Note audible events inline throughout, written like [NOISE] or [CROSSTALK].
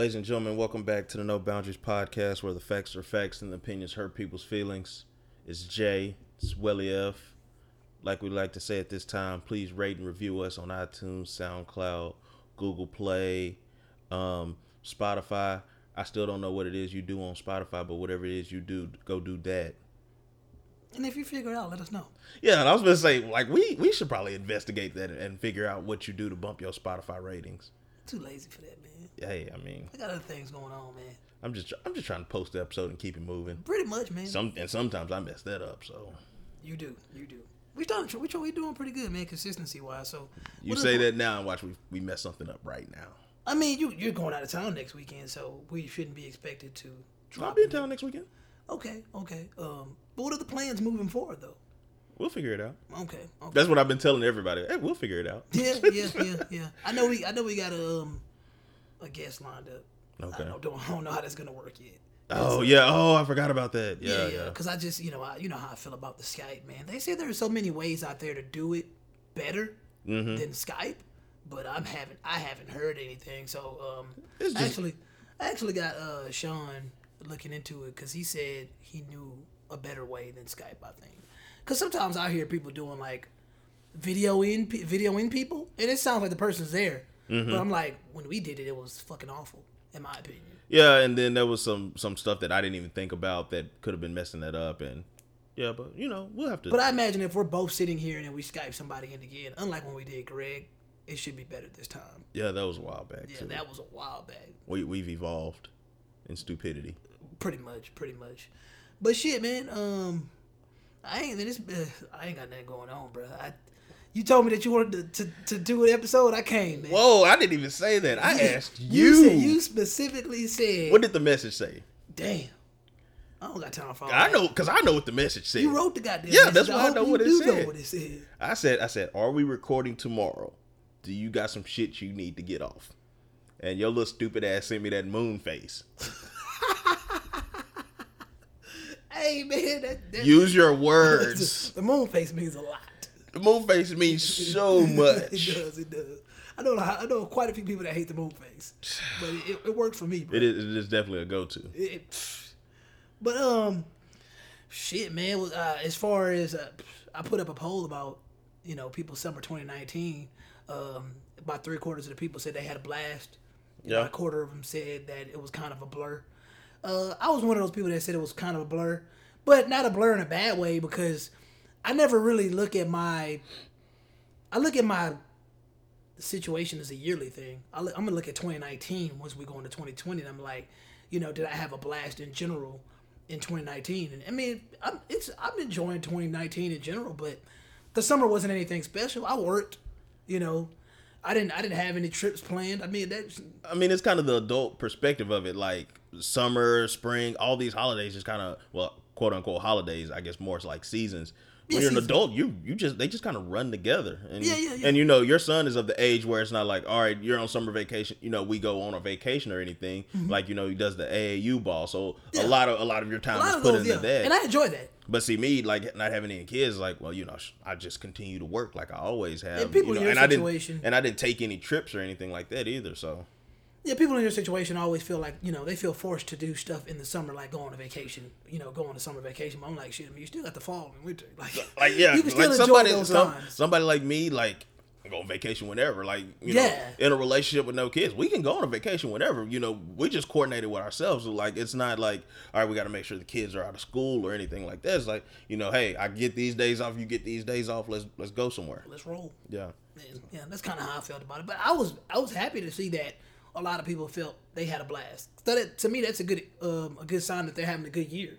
Ladies and gentlemen, welcome back to the No Boundaries podcast where the facts are facts and the opinions hurt people's feelings. It's Jay, it's Willie F. Like we like to say at this time, please rate and review us on iTunes, SoundCloud, Google Play, um, Spotify. I still don't know what it is you do on Spotify, but whatever it is you do, go do that. And if you figure it out, let us know. Yeah, and I was gonna say, like, we we should probably investigate that and figure out what you do to bump your Spotify ratings. Too lazy for that, man. Hey, I mean, I got other things going on, man. I'm just I'm just trying to post the episode and keep it moving. Pretty much, man. Some and sometimes I mess that up. So you do, you do. We done, we we doing pretty good, man, consistency wise. So you say that now and watch we we mess something up right now. I mean, you you're going out of town next weekend, so we shouldn't be expected to. I'll be in town next weekend. Okay, okay. Um, but what are the plans moving forward, though? We'll figure it out. Okay, okay. That's what I've been telling everybody. Hey, we'll figure it out. Yeah, yeah, [LAUGHS] yeah, yeah. I know we, I know we got a um, a guest lined up. Okay. I don't, don't, I don't know how that's gonna work yet. Oh yeah. Oh, I forgot about that. Yeah, yeah. Because yeah. I just, you know, I, you know how I feel about the Skype, man. They say there are so many ways out there to do it better mm-hmm. than Skype, but I'm having, I haven't heard anything. So, um, just... actually, I actually got uh Sean looking into it because he said he knew a better way than Skype. I think because sometimes I hear people doing like video in video in people, and it sounds like the person's there, mm-hmm. but I'm like, when we did it, it was fucking awful, in my opinion. Yeah, and then there was some some stuff that I didn't even think about that could have been messing that up, and yeah, but you know we'll have to. But I imagine if we're both sitting here and then we Skype somebody in again, unlike when we did Greg, it should be better this time. Yeah, that was a while back. Yeah, too. that was a while back. We we've evolved in stupidity. Pretty much, pretty much. But shit, man. Um, I ain't this. Uh, [SIGHS] I ain't got nothing going on, bro. I, you told me that you wanted to, to, to do an episode. I came, man. Whoa, I didn't even say that. I asked you. You, said, you specifically said. What did the message say? Damn. I don't got time for all I know because I know what the message said. You wrote the goddamn. Yeah, message. that's why I, I know, what it, know what it said. I said, I said, are we recording tomorrow? Do you got some shit you need to get off? And your little stupid ass sent me that moon face. [LAUGHS] hey man, that, that, use your [LAUGHS] words. the moon face means a lot. The moon face means so [LAUGHS] much. it does. It does. I know. I know quite a few people that hate the moon face, but it, it works for me. Bro. It is. It is definitely a go-to. But um, shit, man. Uh, as far as uh, I put up a poll about you know people summer 2019. Um, about three quarters of the people said they had a blast. Yeah. About a quarter of them said that it was kind of a blur. Uh, I was one of those people that said it was kind of a blur, but not a blur in a bad way because I never really look at my. I look at my situation as a yearly thing. I am gonna look at 2019 once we go into 2020, and I'm like, you know, did I have a blast in general in 2019? And I mean, I'm it's I'm enjoying 2019 in general, but the summer wasn't anything special. I worked, you know. I didn't. I didn't have any trips planned. I mean, that's. I mean, it's kind of the adult perspective of it. Like summer, spring, all these holidays is kind of well, quote unquote holidays. I guess more it's like seasons when you're an adult, you you just they just kind of run together. And, yeah, yeah, yeah. And you know, your son is of the age where it's not like, all right, you're on summer vacation. You know, we go on a vacation or anything. Mm-hmm. Like you know, he does the AAU ball, so yeah. a lot of a lot of your time is put those, into yeah. that. And I enjoy that. But see me, like not having any kids, like well, you know, I just continue to work like I always have. And people you know, in your and situation, I didn't, and I didn't take any trips or anything like that either. So yeah, people in your situation always feel like you know they feel forced to do stuff in the summer, like go on a vacation. You know, go on a summer vacation. But I'm like, shit, I mean, you still got the fall and winter. [LAUGHS] Like, like yeah, you can still like enjoy somebody, those some, times. Somebody like me, like go on vacation whenever. Like you yeah. know, in a relationship with no kids, we can go on a vacation whenever. You know, we just coordinated with ourselves. Like it's not like all right, we got to make sure the kids are out of school or anything like that. It's like you know, hey, I get these days off, you get these days off. Let's let's go somewhere. Let's roll. Yeah, yeah, that's kind of how I felt about it. But I was I was happy to see that a lot of people felt they had a blast. So that, to me, that's a good um, a good sign that they're having a good year,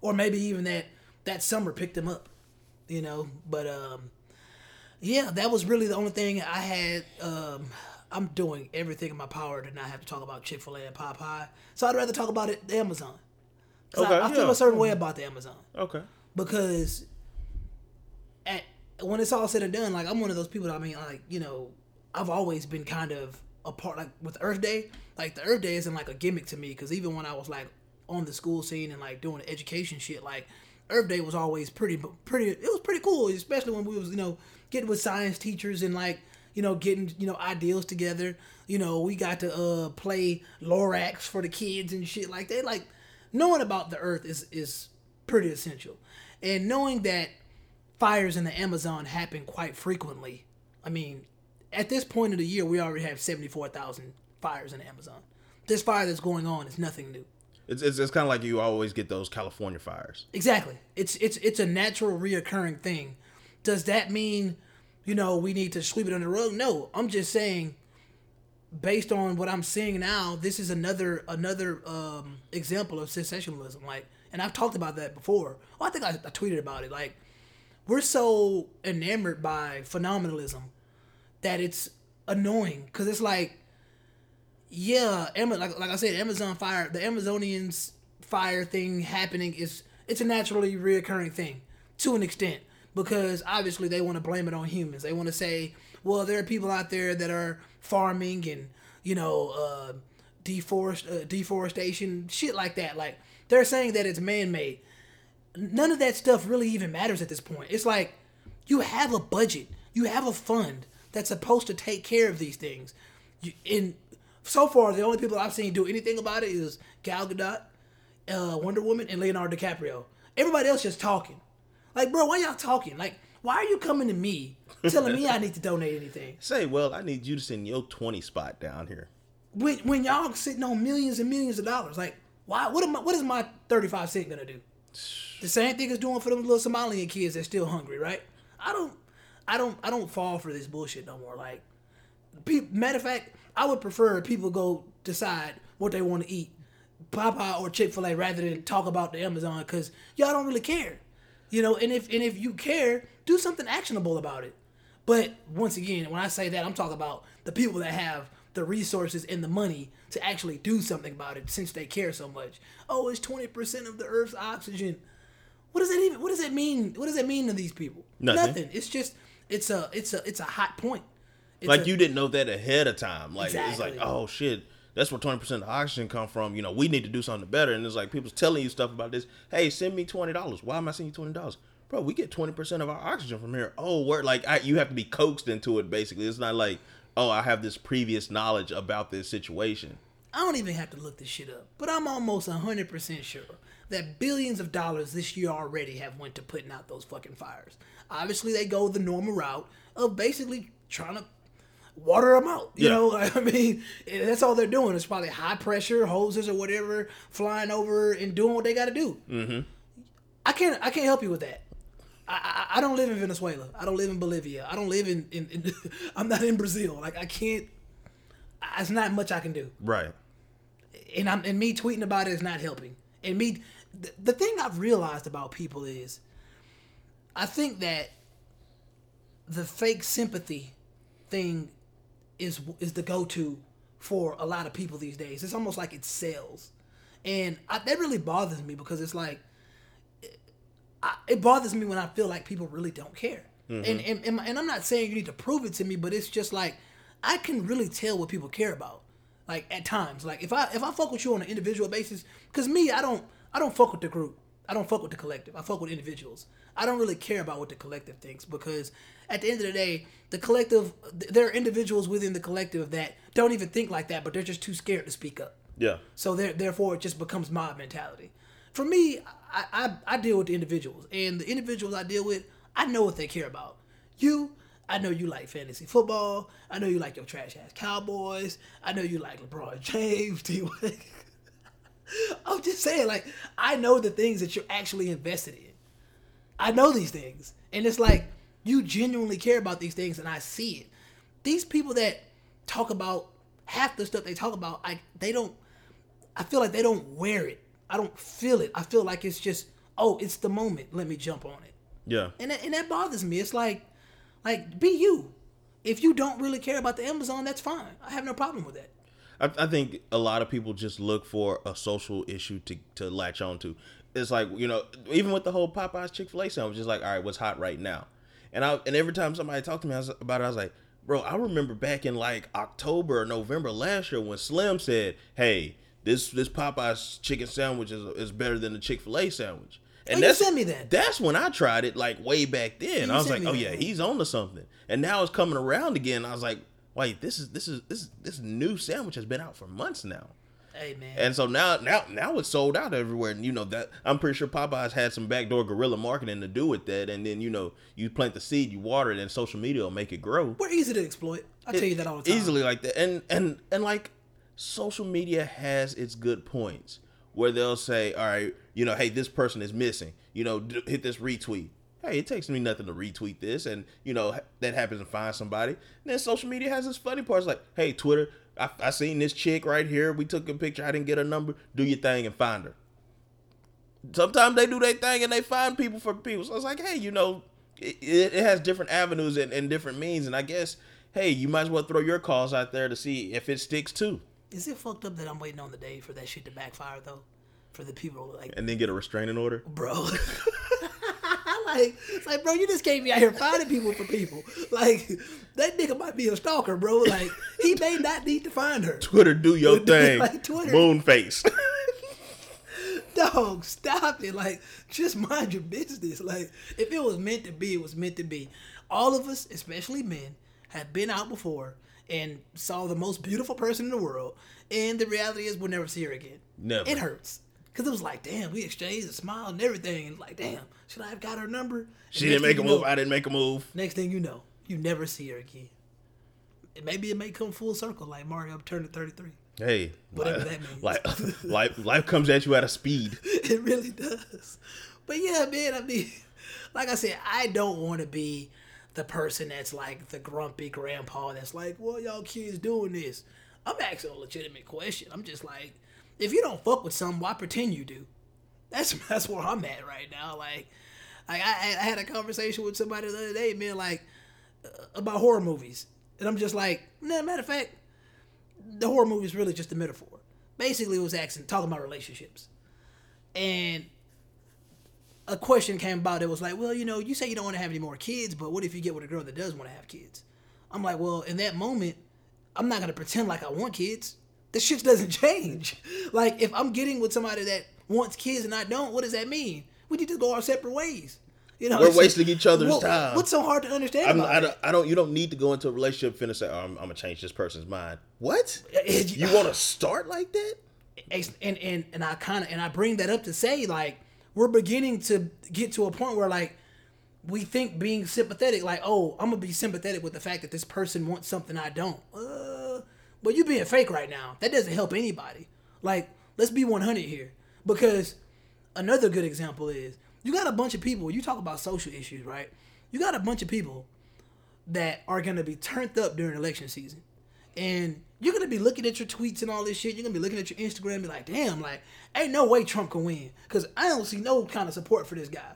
or maybe even that that summer picked them up, you know. But um, yeah, that was really the only thing I had. Um, I'm doing everything in my power to not have to talk about Chick Fil A and Popeye, so I'd rather talk about it the Amazon. Okay, I, I feel a certain way about the Amazon. Okay. Because at when it's all said and done, like I'm one of those people. That, I mean, like you know, I've always been kind of a part like with Earth Day. Like the Earth Day isn't like a gimmick to me because even when I was like on the school scene and like doing education shit, like Earth Day was always pretty pretty. It was pretty cool, especially when we was you know getting with science teachers and like you know, getting you know ideals together. You know, we got to uh play Lorax for the kids and shit like that. Like knowing about the Earth is is pretty essential, and knowing that fires in the Amazon happen quite frequently. I mean, at this point of the year, we already have seventy four thousand fires in Amazon. This fire that's going on is nothing new. It's it's, it's kind of like you always get those California fires. Exactly. It's it's it's a natural reoccurring thing. Does that mean, you know, we need to sweep it under the rug? No. I'm just saying, based on what I'm seeing now, this is another another um, example of sensationalism. Like, and I've talked about that before. Oh, I think I, I tweeted about it. Like, we're so enamored by phenomenalism that it's annoying because it's like yeah, like like I said, Amazon fire, the Amazonians fire thing happening is it's a naturally reoccurring thing to an extent because obviously they want to blame it on humans. They want to say, well, there are people out there that are farming and you know uh, deforest uh, deforestation shit like that. Like they're saying that it's man made. None of that stuff really even matters at this point. It's like you have a budget, you have a fund that's supposed to take care of these things. You, in so far, the only people I've seen do anything about it is Gal Gadot, uh, Wonder Woman, and Leonardo DiCaprio. Everybody else just talking. Like, bro, why y'all talking? Like, why are you coming to me telling me I need to donate anything? [LAUGHS] Say, well, I need you to send your twenty spot down here. When when y'all sitting on millions and millions of dollars, like, why? What am I, What is my thirty five cent gonna do? The same thing as doing for them little Somalian kids that's still hungry, right? I don't, I don't, I don't fall for this bullshit no more. Like, matter of fact, I would prefer people go decide what they want to eat, Popeye or Chick Fil A, rather than talk about the Amazon because y'all don't really care, you know. And if and if you care, do something actionable about it. But once again, when I say that, I'm talking about the people that have the resources and the money to actually do something about it since they care so much. Oh, it's 20% of the earth's oxygen. What does that even what does that mean? What does that mean to these people? Nothing. Nothing. It's just it's a it's a it's a hot point. It's like a, you didn't know that ahead of time. Like exactly. it's like, oh shit, that's where twenty percent of oxygen come from. You know, we need to do something better. And it's like people's telling you stuff about this. Hey, send me twenty dollars. Why am I sending you twenty dollars? Bro, we get twenty percent of our oxygen from here. Oh, where like I, you have to be coaxed into it. Basically, it's not like oh I have this previous knowledge about this situation. I don't even have to look this shit up, but I'm almost hundred percent sure that billions of dollars this year already have went to putting out those fucking fires. Obviously, they go the normal route of basically trying to water them out. You yeah. know, [LAUGHS] I mean, that's all they're doing. It's probably high pressure hoses or whatever flying over and doing what they got to do. Mm-hmm. I can't. I can't help you with that. I, I, I don't live in Venezuela. I don't live in Bolivia. I don't live in. in, in [LAUGHS] I'm not in Brazil. Like I can't. It's not much I can do. Right. And I'm and me tweeting about it is not helping. And me, the, the thing I've realized about people is, I think that the fake sympathy thing is is the go to for a lot of people these days. It's almost like it sells, and I, that really bothers me because it's like it, I, it bothers me when I feel like people really don't care. Mm-hmm. And, and, and and I'm not saying you need to prove it to me, but it's just like I can really tell what people care about. Like at times, like if I if I fuck with you on an individual basis, because me, I don't I don't fuck with the group. I don't fuck with the collective. I fuck with individuals. I don't really care about what the collective thinks because at the end of the day, the collective, there are individuals within the collective that don't even think like that, but they're just too scared to speak up. Yeah. So therefore, it just becomes mob mentality. For me, I, I, I deal with the individuals, and the individuals I deal with, I know what they care about. You, I know you like fantasy football. I know you like your trash ass Cowboys. I know you like LeBron [LAUGHS] James. [LAUGHS] I'm just saying, like, I know the things that you're actually invested in. I know these things. And it's like, you genuinely care about these things, and I see it. These people that talk about half the stuff they talk about, I they don't. I feel like they don't wear it. I don't feel it. I feel like it's just, oh, it's the moment. Let me jump on it. Yeah. And that, and that bothers me. It's like, like be you. If you don't really care about the Amazon, that's fine. I have no problem with that. I, I think a lot of people just look for a social issue to, to latch on to. It's like, you know, even with the whole Popeyes Chick fil A sandwich, it's like, all right, what's hot right now? And I and every time somebody talked to me about it, I was like, bro, I remember back in like October or November last year when Slim said, hey, this this Popeyes chicken sandwich is, is better than the Chick fil A sandwich. And Oh, you that's sent me that. That's when I tried it, like way back then. You I was like, oh that. yeah, he's on to something. And now it's coming around again. I was like, wait, this is this is this this new sandwich has been out for months now. Hey man, And so now, now, now it's sold out everywhere. And you know that I'm pretty sure Popeyes had some backdoor guerrilla marketing to do with that. And then you know you plant the seed, you water it, and social media will make it grow we're easy to exploit. I tell you that all the time. easily like that. And and and like social media has its good points where they'll say, all right, you know, hey, this person is missing. You know, d- hit this retweet. Hey, it takes me nothing to retweet this, and you know that happens to find somebody. And then social media has this funny part. parts, like, hey, Twitter, I, I seen this chick right here. We took a picture. I didn't get a number. Do your thing and find her. Sometimes they do their thing and they find people for people. So it's like, hey, you know, it, it, has different avenues and, and different means. And I guess, hey, you might as well throw your calls out there to see if it sticks too, Is it fucked up that I'm waiting on the day for that shit to backfire though? For the people like, and then get a restraining order. bro. [LAUGHS] like, it's like, bro, you just can't be out here finding people for people. Like, that nigga might be a stalker, bro. Like, he may not need to find her. Twitter, do your [LAUGHS] thing. Like Twitter. Moonface. [LAUGHS] [LAUGHS] Dog, stop it. Like, just mind your business. Like, if it was meant to be, it was meant to be. All of us, especially men, have been out before and saw the most beautiful person in the world. And the reality is, we'll never see her again. Never. It hurts. Because it was like, damn, we exchanged a smile and everything. And like, damn, should I have got her number? And she didn't make a move. know- I didn't make a move. Next thing you know, you never see her again. And maybe it may come full circle, like Mario turning 33. Hey, Whatever life, that means. Life, [LAUGHS] life, life comes at you at a speed. [LAUGHS] it really does. But yeah, man, I mean, [LAUGHS] like I said, I don't want to be the person that's like the grumpy grandpa that's like, well, y'all kids doing this. I'm asking a legitimate question. I'm just like, if you don't fuck with something, why pretend you do? That's [LAUGHS] that's where I'm at right now. Like, like I, I had a conversation with somebody the other day, man, like uh, about horror movies, and I'm just like, nah, matter of fact, the horror movie is really just a metaphor. Basically, it was asking, talking about relationships, and a question came about. It was like, well, you know, you say you don't want to have any more kids, but what if you get with a girl that does want to have kids? I'm like, well, in that moment, I'm not gonna pretend like I want kids. The shit doesn't [LAUGHS] change. Like, if I'm getting with somebody that wants kids and I don't, what does that mean? We need to go our separate ways. You know, We're wasting each other's what- time. What's so hard to understand I don't, I don't. You don't need to go into a relationship finna say, oh, I'm, I'm gonna change this person's mind. What? It- You want to start like that? and and and I kind of and I bring that up to say like we're beginning to get to a point where like we think being sympathetic like oh I'm gonna be sympathetic with the fact that this person wants something I don't. Uh, but you being fake right now that doesn't help anybody. Like let's be 100 here because another good example is you got a bunch of people. You talk about social issues, right? You got a bunch of people that are gonna be turned up during election season. And you're gonna be looking at your tweets and all this shit. You're gonna be looking at your Instagram and be like, damn, like, ain't no way Trump can win. Cause I don't see no kind of support for this guy.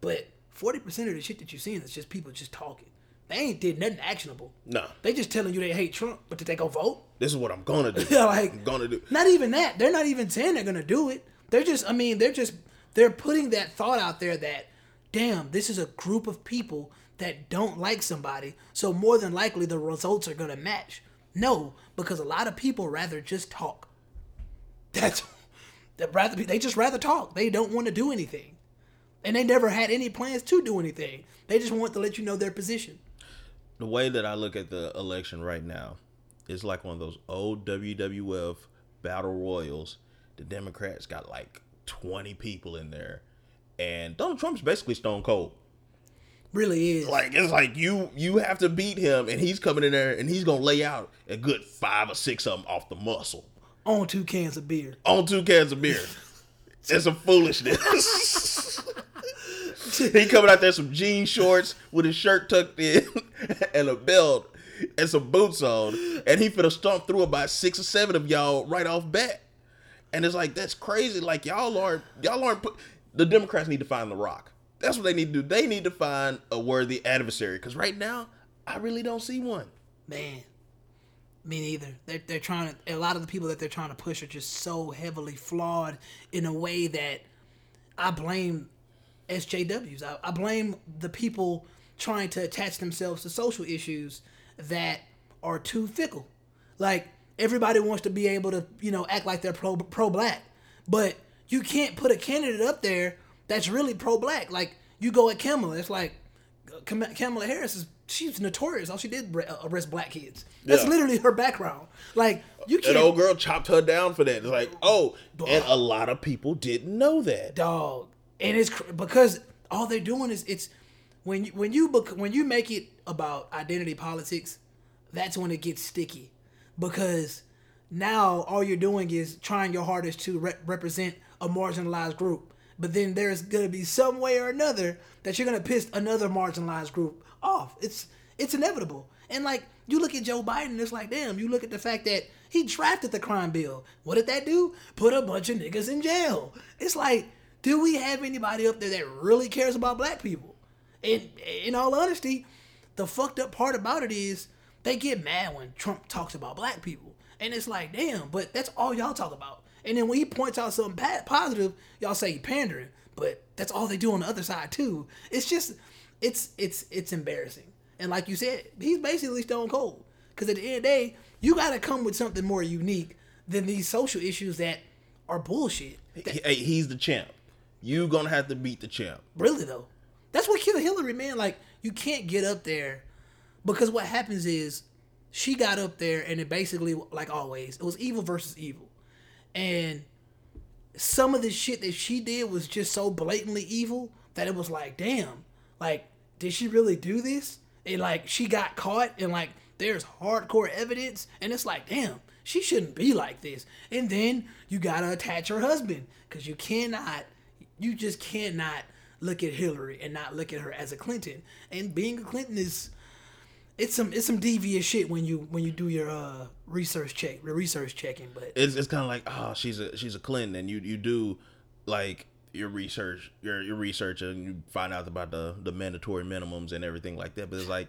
But 40% of the shit that you're seeing is just people just talking. They ain't did nothing actionable. No. They just telling you they hate Trump, but did they go vote? This is what I'm gonna do. [LAUGHS] Yeah, like I'm gonna do. Not even that. They're not even saying they're gonna do it. They're just. I mean, they're just. They're putting that thought out there that, damn, this is a group of people that don't like somebody. So more than likely, the results are gonna match. No, because a lot of people rather just talk. That's. That rather. They just rather talk. They don't want to do anything, and they never had any plans to do anything. They just want to let you know their position. The way that I look at the election right now is like one of those old WWF battle royals. The Democrats got like 20 people in there, and Donald Trump's basically stone cold. Really is. Like it's like you you have to beat him, and he's coming in there, and he's gonna lay out a good five or six of them off the muscle on two cans of beer. on two cans of beer. [LAUGHS] It's some foolishness. [LAUGHS] [LAUGHS] he coming out there some jean shorts with his shirt tucked in [LAUGHS] and a belt and some boots on, and he finna stomp through about six or seven of y'all right off bat. And it's like that's crazy. Like y'all aren't y'all aren't put the Democrats need to find the rock. That's what they need to do. They need to find a worthy adversary. Cause right now, I really don't see one. Man, me neither. They're, they're trying to, a lot of the people that they're trying to push are just so heavily flawed in a way that I blame SJWs. I, I blame the people trying to attach themselves to social issues that are too fickle. Like, everybody wants to be able to, you know, act like they're pro pro black, but you can't put a candidate up there that's really pro-black. Like you go at Kamala, it's like Kamala Harris is she's notorious. All she did arrest black kids. That's Yeah. literally her background. Like you can't, old girl chopped her down for that. It's like, oh, and a lot of people didn't know that. dog, and it's cr- because all they're doing is it's when you when you bec- when you make it about identity politics, that's when it gets sticky, because now all you're doing is trying your hardest to re- represent a marginalized group. But then there's gonna be some way or another that you're gonna piss another marginalized group off. It's it's inevitable. And like you look at Joe Biden, it's like damn. You look at the fact that he drafted the crime bill. What did that do? Put a bunch of niggas in jail. It's like, do we have anybody up there that really cares about black people? And in all honesty, the fucked up part about it is they get mad when Trump talks about black people. And it's like, damn, but that's all y'all talk about. And then when he points out something pa- positive, y'all say pandering. But that's all they do on the other side too. It's just, it's it's it's embarrassing. And like you said, he's basically stone cold. Because at the end of the day, you got to come with something more unique than these social issues that are bullshit. Hey, he's the champ. You gonna have to beat the champ. Really though, that's what killed Hillary, man. Like you can't get up there because what happens is she got up there and it basically, like always, it was evil versus evil, and some of the shit that she did was just so blatantly evil that it was like, damn, like did she really do this? And like she got caught and like there's hardcore evidence and it's like, damn, she shouldn't be like this. And then you gotta attach her husband because you cannot, you just cannot look at Hillary and not look at her as a Clinton. And being a Clinton is, it's some it's some devious shit when you when you do your uh research check, your research checking. But It's, it's kind of like, oh, she's a she's a Clinton, and you you do like your research, your your research, and you find out about the the mandatory minimums and everything like that. But it's like,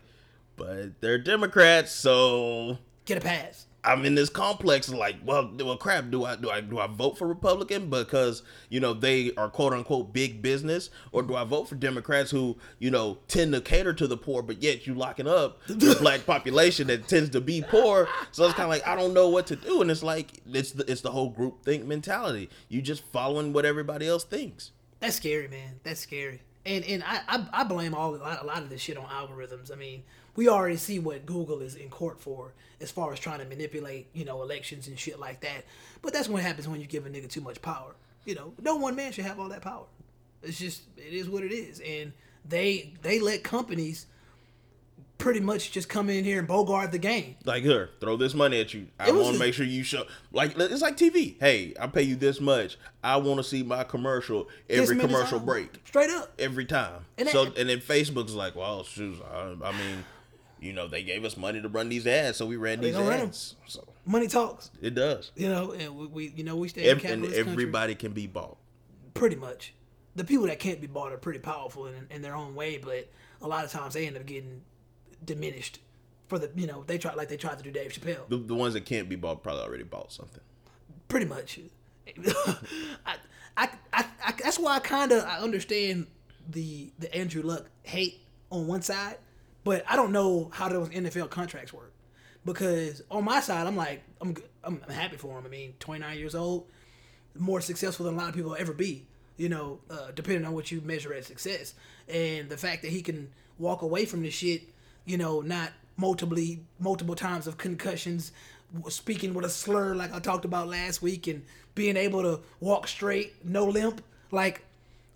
but they're Democrats, so get a pass. I'm in this complex like, well, well, crap. Do I do I do I vote for Republican because you know they are quote unquote big business, or do I vote for Democrats who you know tend to cater to the poor, but yet you locking up the [LAUGHS] black population that tends to be poor? So it's kind of like I don't know what to do, and it's like it's the, it's the whole group think mentality. You just following what everybody else thinks. That's scary, man. That's scary. And and I I, I blame all a lot, a lot of this shit on algorithms. I mean, we already see what Google is in court for as far as trying to manipulate, you know, elections and shit like that. But that's what happens when you give a nigga too much power. You know, no one man should have all that power. It's just it is what it is. And they they let companies pretty much just come in here and bogart the game. Like here, throw this money at you. I want to make sure you show. Like it's like TV. Hey, I pay you this much. I want to see my commercial every commercial uh, break. Straight up. every time. And so that- and then Facebook's like, well, shoes. I, I mean, you know, they gave us money to run these ads, so we ran these run 'em. ads. So Money talks. it does. You know, and we, we you know we stay in a and capitalist country. everybody can be bought. pretty much. The people that can't be bought are pretty powerful in, in their own way, but a lot of times they end up getting diminished for the you know they try like they tried to do Dave Chappelle. The, the ones that can't be bought probably already bought something. Pretty much. [LAUGHS] I, I, I, I that's why I kind of I understand the the Andrew Luck hate on one side, but I don't know how those NFL contracts work because on my side I'm like I'm I'm, I'm happy for him. I mean, 29 years old, more successful than a lot of people will ever be. You know, uh, depending on what you measure as success, and the fact that he can walk away from this shit, you know, not multiply multiple times of concussions, speaking with a slur like I talked about last week, and being able to walk straight, no limp. Like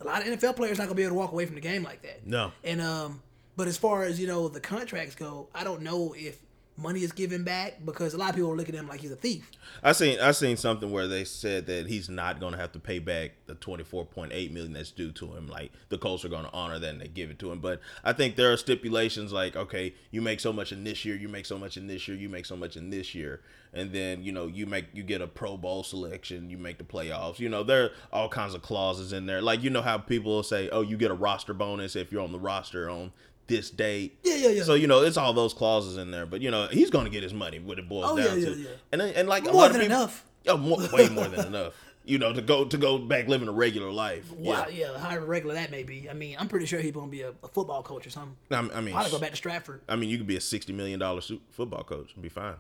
a lot of NFL players not gonna be able to walk away from the game like that. No. And um, but as far as you know, the contracts go, I don't know if money is given back because a lot of people are looking at him like he's a thief. I seen I seen something where they said that he's not to have to pay back the twenty four point eight million that's due to him. Like the Colts are to honor that and they give it to him. But I think there are stipulations like okay, you make so much in this year, you make so much in this year, you make so much in this year, and then you know you make you get a Pro Bowl selection, you make the playoffs. You know there are all kinds of clauses in there. Like you know how people say, oh, you get a roster bonus if you're on the roster on this date. Yeah, yeah, yeah. So you know it's all those clauses in there, but you know he's going to get his money. What it boils Oh, yeah, down yeah, to, yeah. and then- and like a More lot than of people, enough. Oh, more, way more than enough. [LAUGHS] You know, to go to go back living a regular life. Wow, Yeah, yeah, however regular that may be. I mean, I'm pretty sure he's gonna be a, a football coach or something. I mean, I mean, I'd go back to Stanford. I mean, you could be a sixty million dollar football coach and be fine.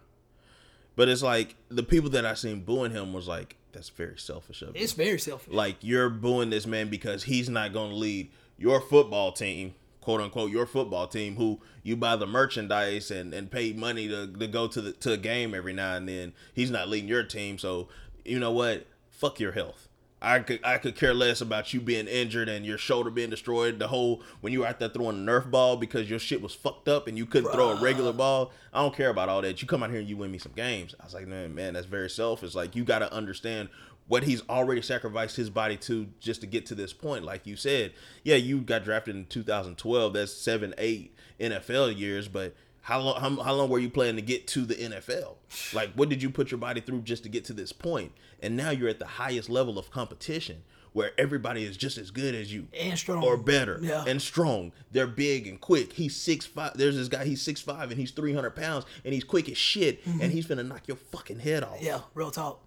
But it's like the people that I seen booing him was like that's very selfish of you. It's very selfish. Like you're booing this man because he's not going to lead your football team, quote unquote, your football team, who you buy the merchandise and, and pay money to, to go to the to a game every now and then. He's not leading your team, so you know what? Fuck your health. I could I could care less about you being injured and your shoulder being destroyed. The whole when you were out there throwing a Nerf ball because your shit was fucked up and you couldn't throw a regular ball. I don't care about all that. You come out here and you win me some games. I was like, man, man, that's very selfish. Like you got to understand what he's already sacrificed his body to just to get to this point. Like you said, yeah, you got drafted in 2012. That's seven, eight NFL years, but how long how, how long were you planning to get to the NFL? Like what did you put your body through just to get to this point? And now you're at the highest level of competition where everybody is just as good as you and strong or better Yeah. and strong. They're big and quick. He's six five. There's this guy. He's six five and he's three hundred pounds and he's quick as shit and he's gonna knock your fucking head off. Mm-hmm. Yeah, real talk.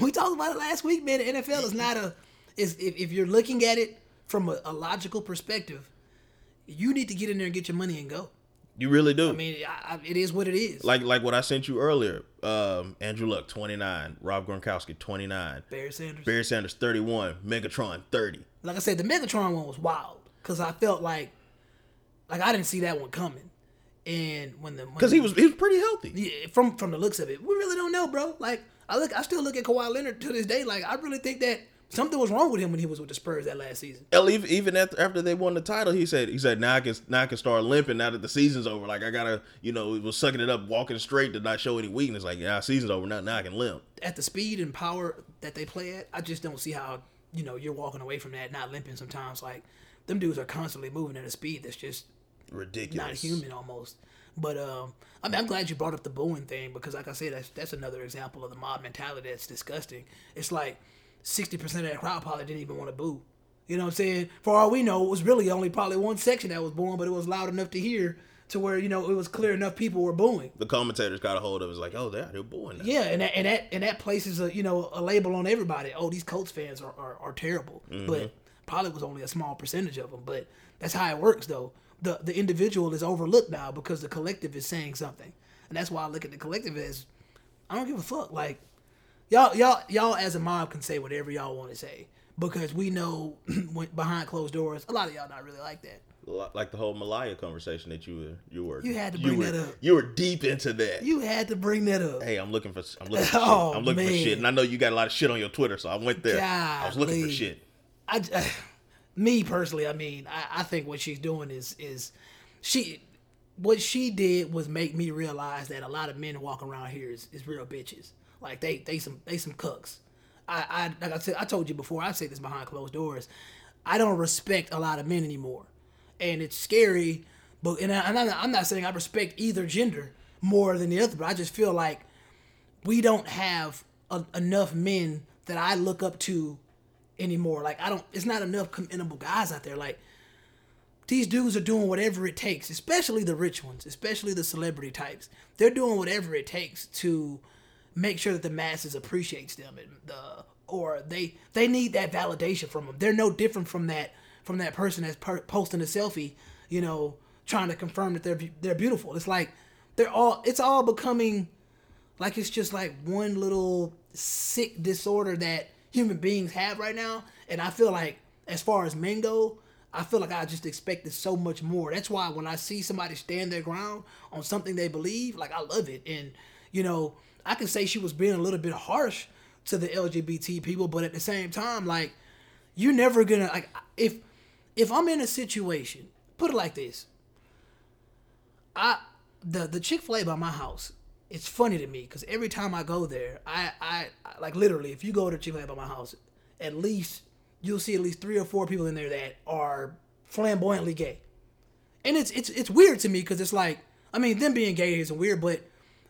We talked about it last week, man. The NFL is not a is if, if you're looking at it from a, a logical perspective, you need to get in there and get your money and go. You really do. I mean, I, I, it is what it is. like like what I sent you earlier. Um, Andrew Luck twenty nine, Rob Gronkowski twenty nine, Barry Sanders. Barry Sanders thirty one, Megatron thirty. like I said, the Megatron one was wild because I felt like like I didn't see that one coming. And when the Because he was he was pretty healthy. yeah, from from the looks of it, we really don't know, bro. Like I look, I still look at Kawhi Leonard to this day. Like I really think that something was wrong with him when he was with the Spurs that last season. Hell, even even after, after they won the title, he said he said now I can now I can start limping now that the season's over. Like I gotta you know he was sucking it up, walking straight to not show any weakness. Like yeah, season's over now. Now I can limp. At the speed and power that they play at, I just don't see how you know you're walking away from that, not limping. Sometimes like them dudes are constantly moving at a speed that's just Ridiculous. not human almost. But um, I mean, I'm glad you brought up the booing thing because, like I said, that's that's another example of the mob mentality that's disgusting. It's like sixty percent of that crowd probably didn't even want to boo. You know what I'm saying? For all we know, it was really only probably one section that was booing, but it was loud enough to hear to where you know it was clear enough people were booing. The commentators got a hold of it. It's like oh they're they're booing now. Yeah, and that and that and that places a you know a label on everybody. Oh, these Colts fans are are, are terrible, but probably was only a small percentage of them. But that's how it works, though. The the individual is overlooked now because the collective is saying something, and that's why I look at the collective as I don't give a fuck. Like y'all y'all y'all as a mob can say whatever y'all want to say because we know [CLEARS THROAT] behind closed doors, a lot of y'all not really like that. Like the whole Malaya conversation that you were you were You had to bring were, that up. You were deep into that. You had to bring that up. Hey, I'm looking for I'm looking for [LAUGHS] Oh, shit. I'm looking for shit, and I know you got a lot of shit on your Twitter, so I went there. I was looking for shit. I, [LAUGHS] me personally, I mean, I, I think what she's doing is is she what she did was make me realize that a lot of men walking around here is, is real bitches. Like they they some they some cooks. I, I like I said I told you before. I say this behind closed doors. I don't respect a lot of men anymore, and it's scary. But and, I, and I'm, not, I'm not saying I respect either gender more than the other, but I just feel like we don't have a, enough men that I look up to anymore. Like I don't. It's not enough commendable guys out there. Like these dudes are doing whatever it takes, especially the rich ones, especially the celebrity types. They're doing whatever it takes to make sure that the masses appreciates them and the or they they need that validation from them. They're no different from that from that person that's per- posting a selfie, you know, trying to confirm that they're they're beautiful. It's like they're all it's all becoming like it's just like one little sick disorder that human beings have right now. And I feel like as far as men go, I feel like I just expected so much more. That's why when I see somebody stand their ground on something they believe, like I love it. And you know, I can say she was being a little bit harsh to the LGBT people, but at the same time, like you're never gonna like if if I'm in a situation, put it like this. I the the Chick Fil A by my house. It's funny to me because every time I go there, I, I I- like literally if you go to Chick Fil A by my house, at least you'll see at least three or four people in there that are flamboyantly gay, and it's it's it's weird to me because it's like I mean them being gay isn't weird, but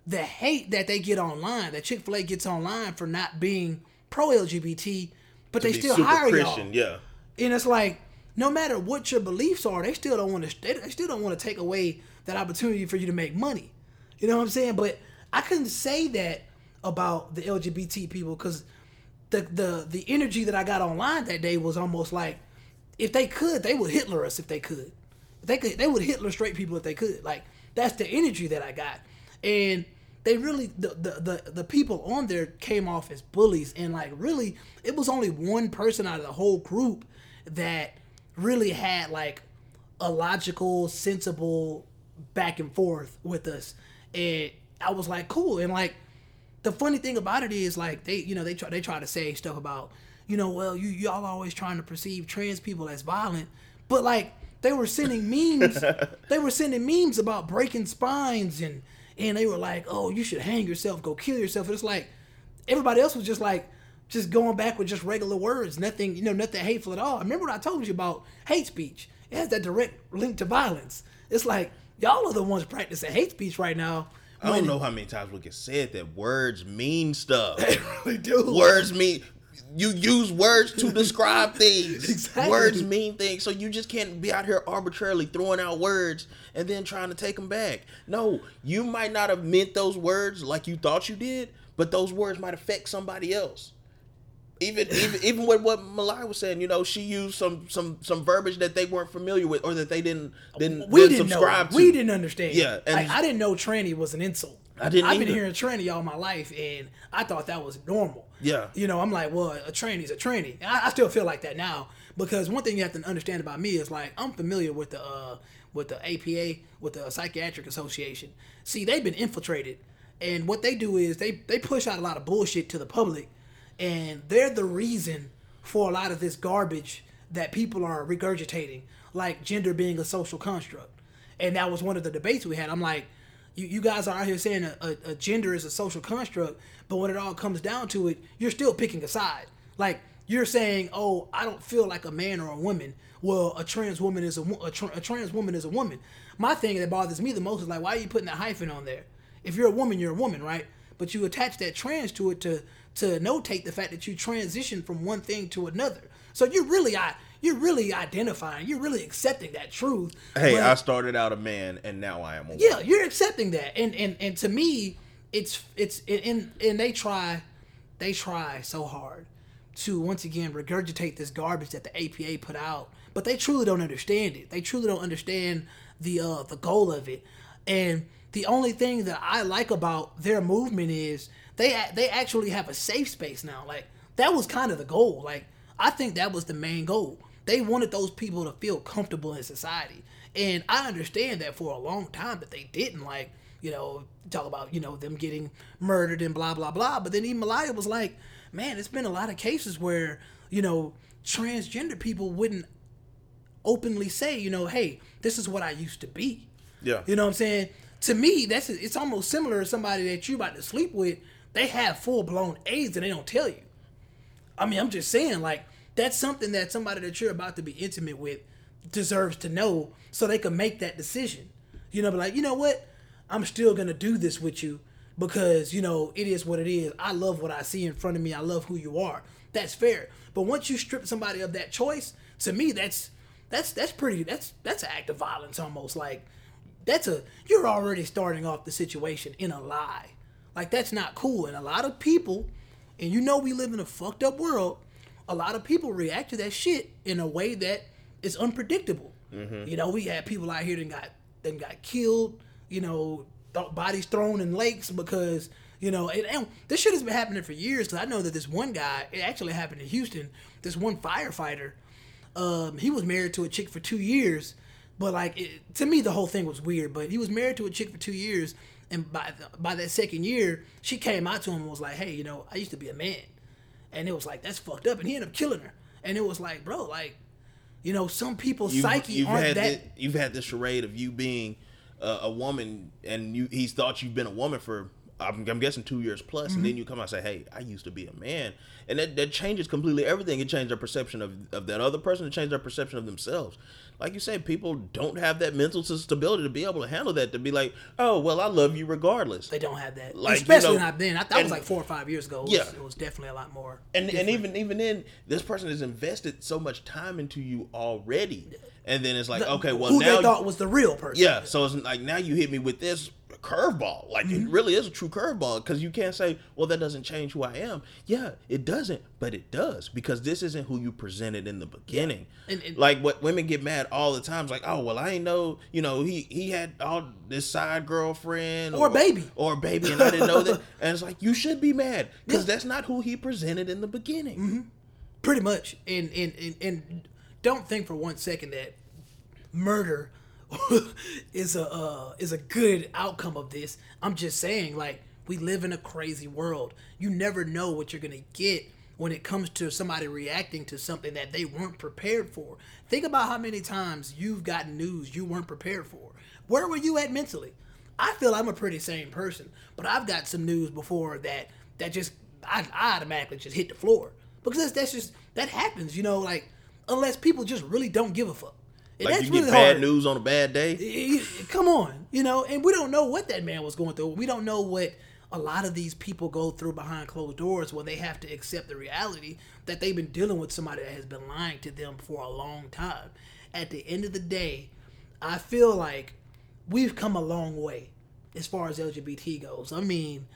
the hate that they get online, that Chick Fil A gets online for not being pro LGBT, but they still hire Christian, y'all. yeah. And it's like, no matter what your beliefs are, they still don't want to. They, they still don't want to take away that opportunity for you to make money. You know what I'm saying? But I couldn't say that about the LGBT people because the the the energy that I got online that day was almost like, if they could, they would Hitler us if they could. If they could, they would Hitler straight people if they could. Like that's the energy that I got, and they really the, the the the people on there came off as bullies and like really it was only one person out of the whole group that really had like a logical sensible back and forth with us and i was like cool. And like the funny thing about it is like they you know they try they try to say stuff about you know well you y'all always trying to perceive trans people as violent. But like they were sending memes. [LAUGHS] They were sending memes about breaking spines and and they were like oh you should hang yourself go kill yourself. And it's like everybody else was just like just going back with just regular words. Nothing you know nothing hateful at all. Remember what i told you about hate speech? It has that direct link to violence. It's like y'all are the ones practicing hate speech right now I don't know how many times we can say it that words mean stuff. [LAUGHS] They really do. words mean you use words to describe [LAUGHS] things. Exactly. Words mean things, so you just can't be out here arbitrarily throwing out words and then trying to take them back. No, you might not have meant those words like you thought you did, but those words might affect somebody else. Even even even with what Malai was saying, you know, she used some some some verbiage that they weren't familiar with or that they didn't didn't, we didn't didn't subscribe know. to. We didn't understand. Yeah, and- like, I didn't know tranny was an insult. I didn't I've been hearing tranny all my life, and I thought that was normal. Yeah. You know, I'm like, well, a tranny's a tranny. And I, I still feel like that now because one thing you have to understand about me is like I'm familiar with the uh, with the APA, with the Psychiatric Association. See, they've been infiltrated, and what they do is they they push out a lot of bullshit to the public, and they're the reason for a lot of this garbage that people are regurgitating, like gender being a social construct. And that was one of the debates we had. I'm like, you, you guys are out here saying a, a, a gender is a social construct, but when it all comes down to it, you're still picking a side. Like you're saying, oh, I don't feel like a man or a woman. Well, a trans woman is a, a, tra- a trans woman is a woman. My thing that bothers me the most is like, why are you putting that hyphen on there? If you're a woman, you're a woman, right? But you attach that trans to it to to notate the fact that you transition from one thing to another. So you're really I you're really identifying, you're really accepting that truth. Hey, But- I started out a man and now I am a woman. yeah, you're accepting that, and and and to me, it's it's and and they try, they try so hard to once again regurgitate this garbage that the APA put out, but they truly don't understand it. They truly don't understand the uh the goal of it, and the only thing that I like about their movement is they they actually have a safe space now. Like that was kind of the goal. Like I think that was the main goal. They wanted those people to feel comfortable in society. And I understand that for a long time that they didn't like, you know, talk about, you know, them getting murdered and blah blah blah. But then even Malaya was like, man, it's been a lot of cases where, you know, transgender people wouldn't openly say, you know, hey, this is what I used to be. Yeah. You know what I'm saying? To me, that's it's almost similar to somebody that you about to sleep with. They have full blown AIDS and they don't tell you. I mean, I'm just saying, like, that's something that somebody that you're about to be intimate with deserves to know so they can make that decision. You know, but like, you know what? I'm still gonna do this with you because, you know, it is what it is. I love what I see in front of me. I love who you are. That's fair. But once you strip somebody of that choice, to me that's that's that's pretty that's that's an act of violence almost. Like that's a you're already starting off the situation in a lie. Like that's not cool. And a lot of people, and you know we live in a fucked up world, a lot of people react to that shit in a way that is unpredictable. You know, we had people out here that got that got killed, you know, th- bodies thrown in lakes because you know, and, and this shit has been happening for years. Cause I know that this one guy, it actually happened in Houston. This one firefighter, um, he was married to a chick for two years, but like it, to me, the whole thing was weird. But he was married to a chick for two years, and by the, by that second year, she came out to him and was like, "Hey, you know, I used to be a man," and it was like that's fucked up, and he ended up killing her. And it was like, bro, like, you know, some people's You've, psyche you've aren't had that. thi- you've had this charade of you being uh, a woman, and you he's thought you've been a woman for I'm, I'm guessing two years plus, Mm-hmm. and then you come out and say, "Hey, I used to be a man," and that, that changes completely everything. It changed their perception of, of that other person. It changed their perception of themselves. Like you said, people don't have that mental stability to be able to handle that. To be like, "Oh, well, I love you regardless." They don't have that, Like, you especially know, not then. I, that was like four or five years ago. It was, Yeah. it was definitely a lot more. and and even even then, this person has invested so much time into you already, and then it's like, okay, well who now they thought was the real person. Yeah, so it's like now you hit me with this curveball. Like Mm-hmm. it really is a true curveball because you can't say, "Well, that doesn't change who I am." Yeah, it doesn't, but it does because this isn't who you presented in the beginning. And- and- like what women get mad all the time. It's like, "Oh, well, I ain't know. You know, he he had all this side girlfriend Or baby. or baby, and I didn't know that." [LAUGHS] And it's like you should be mad because Yeah. that's not who he presented in the beginning. Pretty much. And, and and and don't think for one second that murder [LAUGHS] is a uh, is a good outcome of this. I'm just saying, like, we live in a crazy world. You never know what you're gonna get when it comes to somebody reacting to something that they weren't prepared for. Think about how many times you've gotten news you weren't prepared for. Where were you at mentally? I feel I'm a pretty sane person, but I've got some news before that that just I, I automatically just hit the floor because that's, that's just that happens, you know. Like unless people just really don't give a fuck, Like that's you get really bad hard. news on a bad day. Come on, you know, and we don't know what that man was going through. We don't know what a lot of these people go through behind closed doors where they have to accept the reality that they've been dealing with somebody that has been lying to them for a long time. At the end of the day, I feel like we've come a long way as far as LGBT goes. I mean,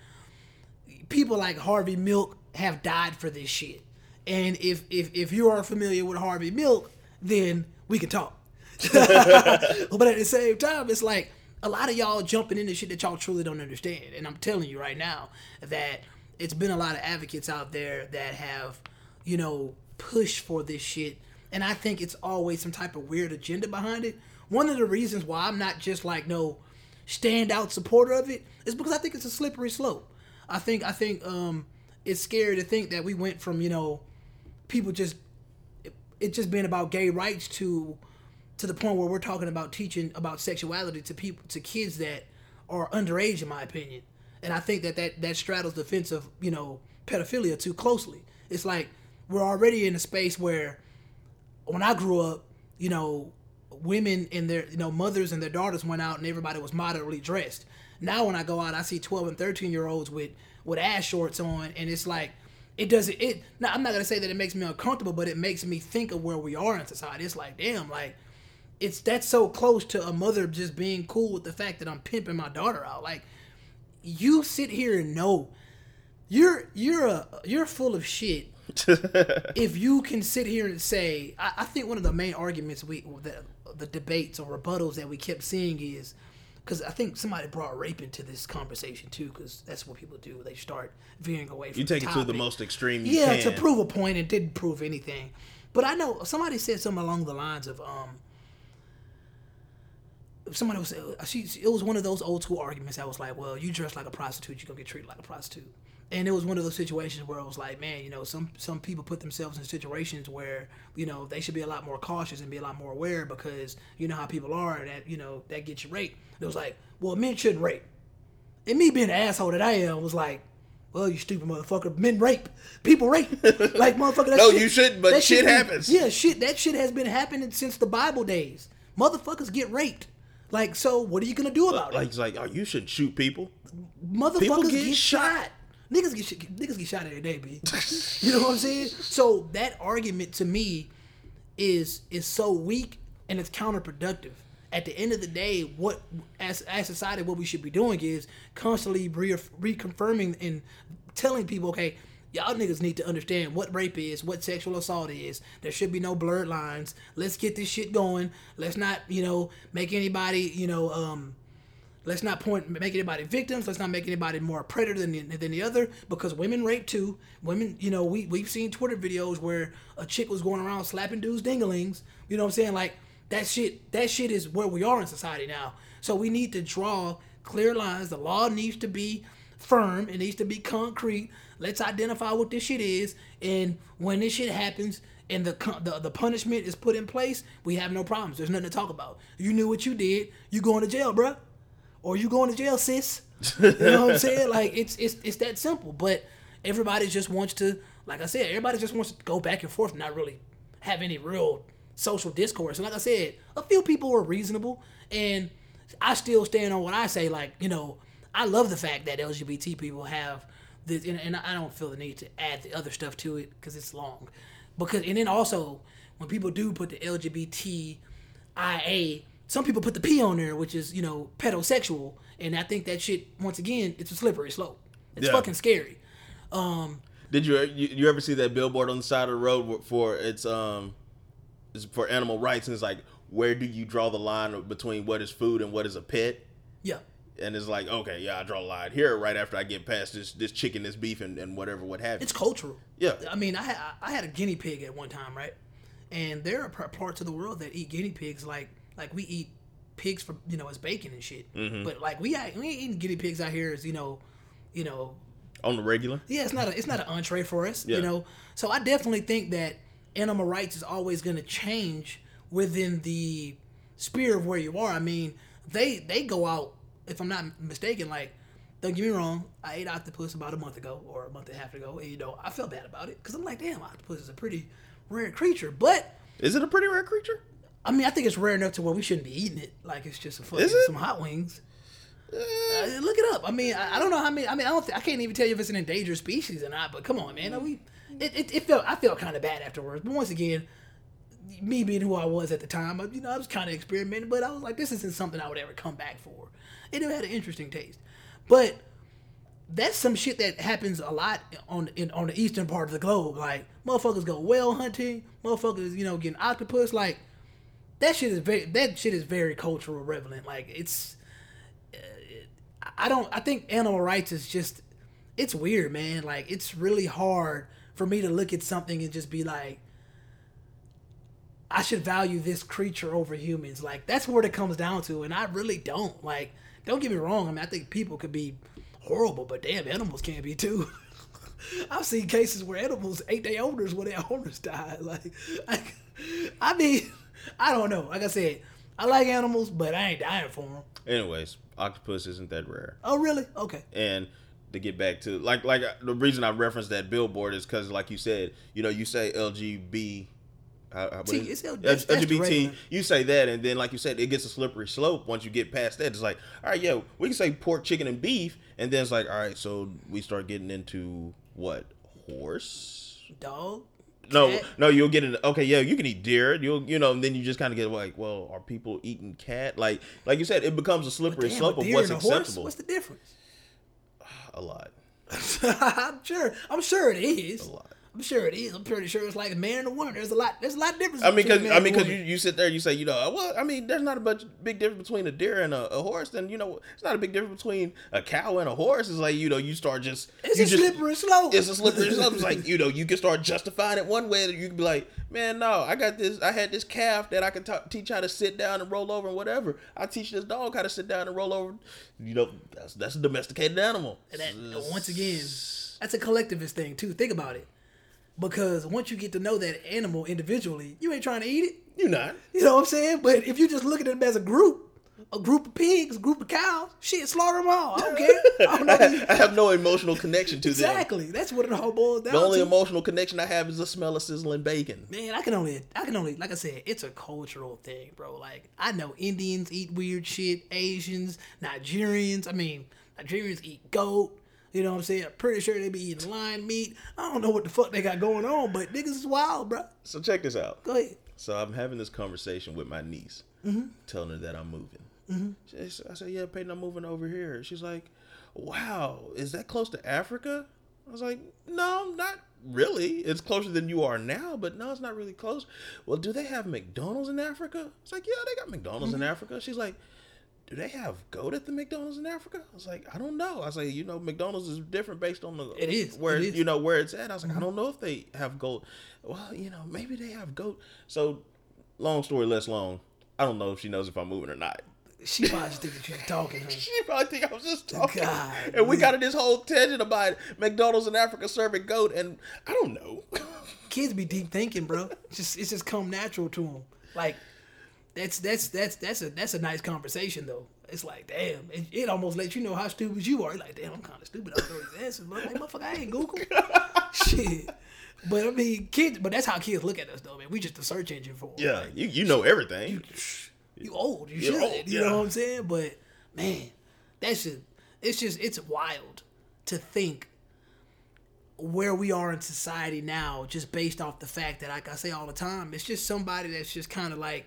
people like Harvey Milk have died for this shit. And if if if you are familiar with Harvey Milk, then we can talk. [LAUGHS] but at the same time, it's like a lot of y'all jumping into shit that y'all truly don't understand. And I'm telling you right now that it's been a lot of advocates out there that have, you know, pushed for this shit. And I think it's always some type of weird agenda behind it. One of the reasons why I'm not just like no standout supporter of it is because I think it's a slippery slope. I think I think um it's scary to think that we went from, you know, people just it, it just being about gay rights to to the point where we're talking about teaching about sexuality to people to kids that are underage in my opinion. And i think that that, that straddles the fence of you know pedophilia too closely. It's like we're already in a space where when i grew up you know women and their you know mothers and their daughters went out and everybody was moderately dressed. Now when i go out i see 12 and 13 year olds with with ass shorts on and it's like it doesn't it now i'm not gonna say that it makes me uncomfortable but it makes me think of where we are in society. It's like damn like it's that's so close to a mother just being cool with the fact that i'm pimping my daughter out like you sit here and know you're you're a you're full of shit [LAUGHS] if you can sit here and say i, I think one of the main arguments we the, the debates or rebuttals that we kept seeing is because I think somebody brought rape into this conversation too, because that's what people do. They start veering away from You take it to the most extreme Yeah, can. to prove a point and didn't prove anything. But I know somebody said something along the lines of um somebody was uh, she it was one of those old school arguments that was like, well, you dress like a prostitute, you're gonna get treated like a prostitute. And it was one of those situations where I was like, man, you know, some some people put themselves in situations where you know they should be a lot more cautious and be a lot more aware because you know how people are that you know that gets you raped. It was like, well, men shouldn't rape. And me being the asshole that I am was like, well, you stupid motherfucker. Men rape. People rape. [LAUGHS] Like motherfucker. That No, shit- you shouldn't, but shit been- happens. Yeah, shit. That shit has been happening since the Bible days. Motherfuckers get raped. Like, so what are you gonna do about it? like it? like, oh, you should shoot people. Motherfuckers people get, get shot. shot. Niggas get niggas get shot every day, b. you know what I'm saying? [LAUGHS] So that argument to me is is so weak and it's counterproductive. At the end of the day, what as as society, what we should be doing is constantly re- reconfirming and telling people, okay, y'all niggas need to understand what rape is, what sexual assault is. There should be no blurred lines. Let's get this shit going. Let's not, you know, make anybody, you know, um, Let's not point make anybody victims. Let's not make anybody more a predator than the, than the other because women rape too. Women, you know, we we've seen Twitter videos where a chick was going around slapping dudes dinglings. You know what I'm saying? Like that shit. That shit is where we are in society now. So we need to draw clear lines. The law needs to be firm. It needs to be concrete. Let's identify what this shit is, and when this shit happens. And the, the the punishment is put in place. We have no problems. There's nothing to talk about. You knew what you did. You going to jail, bruh or you going to jail, sis. You know what I'm saying? Like it's it's it's that simple. But everybody just wants to, like I said, everybody just wants to go back and forth, and not really have any real social discourse. And like I said, a few people are reasonable, and I still stand on what I say. Like you know, I love the fact that LGBT people have this, and, and I don't feel the need to add the other stuff to it because it's long. Because and then also when people do put the LGBTIA, some people put the P on there, which is you know pedosexual, and I think that shit once again it's a slippery slope. It's Yeah. fucking scary. Um, Did you, you you ever see that billboard on the side of the road for it's um it's for animal rights and it's like where do you draw the line between what is food and what is a pet? yeah, And it's like okay, yeah, I draw a line here right after I get past this this chicken, this beef, and, and whatever, what have you. it's cultural. Yeah. I mean, I had I had a guinea pig at one time, right? And there are par- parts of the world that eat guinea pigs like like we eat pigs for you know as bacon and shit. Mm-hmm. But like we we ain't eating guinea pigs out here as you know, you know on the regular. yeah, it's not a, it's not an entree for us, Yeah. you know. So I definitely think that animal rights is always going to change within the sphere of where you are. I mean, they they go out. If I'm not mistaken, like don't get me wrong, I ate octopus about a month ago or a month and a half ago, and you know I felt bad about it because I'm like, damn, octopus is a pretty rare creature, but. Is it a pretty rare creature? I mean, I think it's rare enough to where we shouldn't be eating it. Like it's just a fucking, it? some hot wings. Uh, look it up. I mean, I, I don't know how many. I mean, I don't. Th- I can't even tell you if it's an endangered species or not. But come on, man. We it, it, it felt. I felt kind of bad afterwards. But once again, me being who I was at the time, I- you know, I was kind of experimenting. But I was like, this isn't something I would ever come back for. It had an interesting taste, but that's some shit that happens a lot on in, on the eastern part of the globe. Like motherfuckers go whale hunting, motherfuckers, you know, getting octopus. Like that shit is very that shit is very cultural relevant. Like it's, I don't. I think animal rights is just, it's weird, man. Like it's really hard for me to look at something and just be like, I should value this creature over humans. Like that's what it comes down to, and I really don't. Like, don't get me wrong. I mean, I think people could be horrible, but damn, animals can't be too. [LAUGHS] I've seen cases where animals ate their owners when their [LAUGHS] owners died. Like, I, I mean, I don't know. Like I said, I like animals, but I ain't dying for them. Anyways, octopus isn't that rare. Oh, really? Okay. and to get back to like like uh, the reason I referenced that billboard is because like you said, you know, you say LGB. How, how, what T, is it's L- that's- that's LGBT. You say that, and then like you said, it gets a slippery slope once you get past that. It's like, all right, yeah, we can say pork, chicken, and beef, and then it's like, all right, so we start getting into what horse? Dog. No, cat. no, you'll get it. Okay, yeah, you can eat deer. You'll, you know, and then you just kind of get like, well, are people eating cat? Like, like you said, it becomes a slippery Damn, slope a of what's and a horse? acceptable. What's the difference? [SIGHS] a lot, [LAUGHS] I'm sure. I'm sure it is. a lot. I'm sure it is. I'm pretty sure it's like a man and a woman. There's a lot. There's a lot of difference. I mean, because I mean, because you, you sit there, you say, you know, well, I mean, there's not a much big difference between a deer and a, a horse. Then you know, it's not a big difference between a cow and a horse. It's like you know, you start just It's you a just, slippery slope. It's a slippery [LAUGHS] slope. It's like you know, you can start justifying it one way. You can be like, man, no, I got this. I had this calf that I can ta teach how to sit down and roll over and whatever. I teach this dog how to sit down and roll over. You know, that's that's a domesticated animal. And that, once again, that's a collectivist thing too. Think about it, because once you get to know that animal individually, you ain't trying to eat it. You're not. You know what I'm saying? But if you just look at them as a group, a group of pigs, a group of cows, shit, slaughter them all. I don't care. I don't know. I have no emotional connection to them. exactly. That's what it all boils down to. The only to. emotional connection I have is the smell of sizzling bacon. Man, I can only, I can only, like I said, it's a cultural thing, bro. Like I know Indians eat weird shit, Asians, Nigerians. I mean, Nigerians eat goat. You know what I'm saying? I'm pretty sure they be eating lion meat. I don't know what the fuck they got going on, but niggas is wild, bro. So check this out. Go ahead. So I'm having this conversation with my niece, mm-hmm. telling her that I'm moving. Mm-hmm. She- I said, "Yeah, Peyton, I'm moving over here." She's like, "Wow, is that close to Africa?" I was like, "No, not really. It's closer than you are now, but no, it's not really close." Well, do they have McDonald's in Africa? It's like, "Yeah, they got McDonald's in mm-hmm. Africa." She's like, "Do they have goat at the McDonald's in Africa?" I was like, "I don't know." I was like, "You know, McDonald's is different based on the It is, where it is. you know where it's at." I was like, "I mm-hmm. don't know if they have goat." Well, you know, maybe they have goat. So, long story less long. I don't know if she knows if I'm moving or not. She probably just think that you're talking. [LAUGHS] Huh? She probably think I was just talking. God, and we got in this whole tangent about McDonald's in Africa serving goat, and I don't know. Kids be deep thinking, bro. It's just it's just come natural to them. Like that's that's that's that's a that's a nice conversation though. It's like damn, it, it almost lets you know how stupid you are. You're like damn, I'm kind of stupid. I don't know these answers, but like motherfucker, I ain't Google. [LAUGHS] Shit. But I mean, kids. But that's how kids look at us, though, man. We just a search engine for yeah, Like, you you know everything. you old. You You're should. old, you yeah. know what I'm saying? But man, that's just it's just it's wild to think where we are in society now, just based off the fact that, like I say all the time, it's just somebody that's just kind of like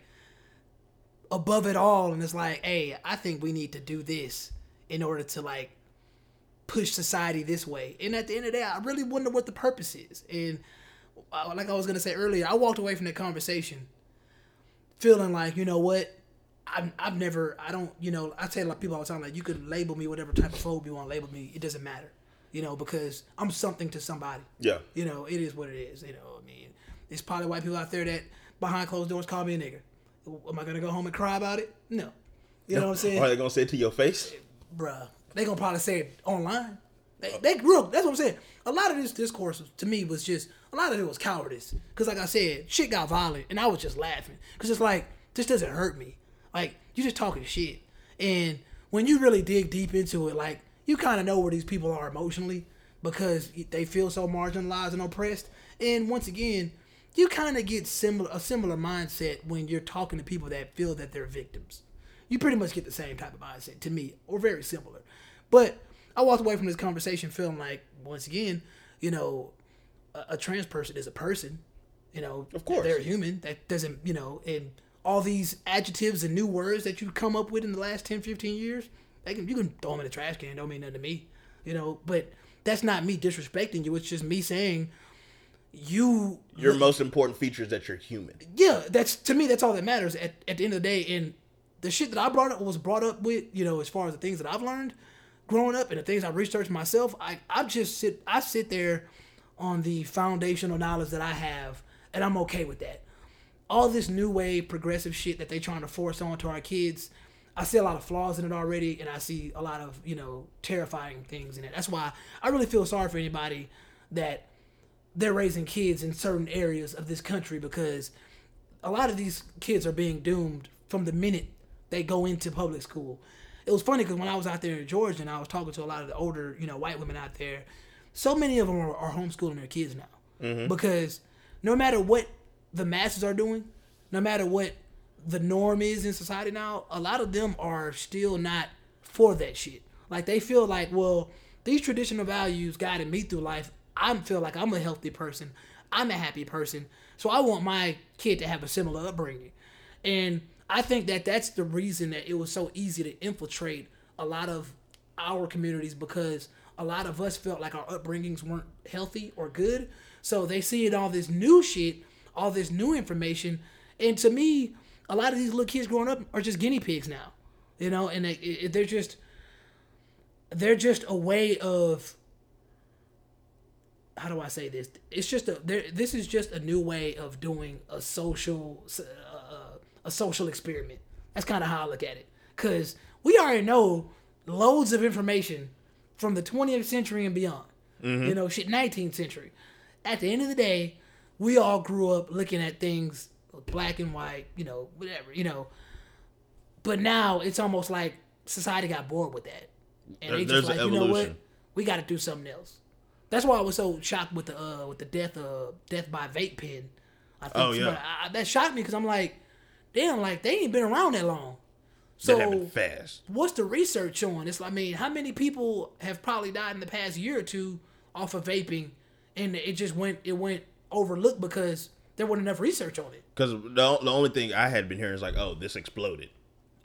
above it all and it's like, hey, I think we need to do this in order to like push society this way. And at the end of the day, I really wonder what the purpose is. And uh, like I was gonna say earlier, I walked away from that conversation feeling like, you know what, I've, I've never, I don't, you know, I tell a lot of people all the time, like you could label me whatever type of phobe you want to label me, it doesn't matter, you know, because I'm something to somebody. Yeah. You know, it is what it is. You know, I mean, there's probably white people out there that behind closed doors call me a nigger. Am I gonna go home and cry about it? No. You know what I'm saying? Are they gonna say it to your face? bruh, they gonna probably say it online. They, they real. That's what I'm saying. A lot of this discourse to me was just a lot of it was cowardice. Cause like I said, shit got violent, and I was just laughing. Cause it's like this doesn't hurt me. Like you just talking shit, and when you really dig deep into it, like you kind of know where these people are emotionally because they feel so marginalized and oppressed. And once again, you kind of get similar a similar mindset when you're talking to people that feel that they're victims you pretty much get the same type of mindset to me, or very similar. But I walked away from this conversation feeling like, once again, you know, a, a trans person is a person. You know, Of course. they're human. That doesn't, you know, and all these adjectives and new words that you come up with in the last 10, 15 years, they can, you can throw them in the trash can. Don't mean nothing to me. You know, but that's not me disrespecting you. It's just me saying you Your most important feature is that you're human. yeah, that's to me. That's all that matters at, at the end of the day. And the shit that I brought up was brought up with, you know, as far as the things that I've learned growing up and the things I researched myself. I I just sit I sit there on the foundational knowledge that I have, and I'm okay with that. All this new wave progressive shit that they trying to force onto our kids. I see a lot of flaws in it already, and I see a lot of you know terrifying things in it. That's why I really feel sorry for anybody that they're raising kids in certain areas of this country because a lot of these kids are being doomed from the minute they go into public school. It was funny because when I was out there in Georgia and I was talking to a lot of the older, you know, white women out there, so many of them are, are homeschooling their kids now mm-hmm. because no matter what the masses are doing, no matter what the norm is in society now, a lot of them are still not for that shit. Like they feel like, well, these traditional values guided me through life. I feel like I'm a healthy person. I'm a happy person. So I want my kid to have a similar upbringing. And I think that that's the reason that it was so easy to infiltrate a lot of our communities because a lot of us felt like our upbringings weren't healthy or good. So they see it all this new shit, all this new information, and to me, a lot of these little kids growing up are just guinea pigs now, you know, and they, they're just they're just a way of how do I say this? It's just a there. This is just a new way of doing a social uh, a social experiment. That's kind of how I look at it. Cause we already know loads of information from the 20th century and beyond. You know, shit, 19th century. At the end of the day, we all grew up looking at things black and white. You know, whatever. You know, but now it's almost like society got bored with that, and There- they there's just like, an you know what? We got to do something else. That's why I was so shocked with the uh, with the death of death by vape pen. I think Oh, yeah. I, that shocked me because I'm like, damn, like they ain't been around that long. that So fast. what's the research on? It's I mean, how many people have probably died in the past year or two off of vaping, and it just went it went overlooked because there wasn't enough research on it. Because the, the only thing I had been hearing is like, oh, this exploded.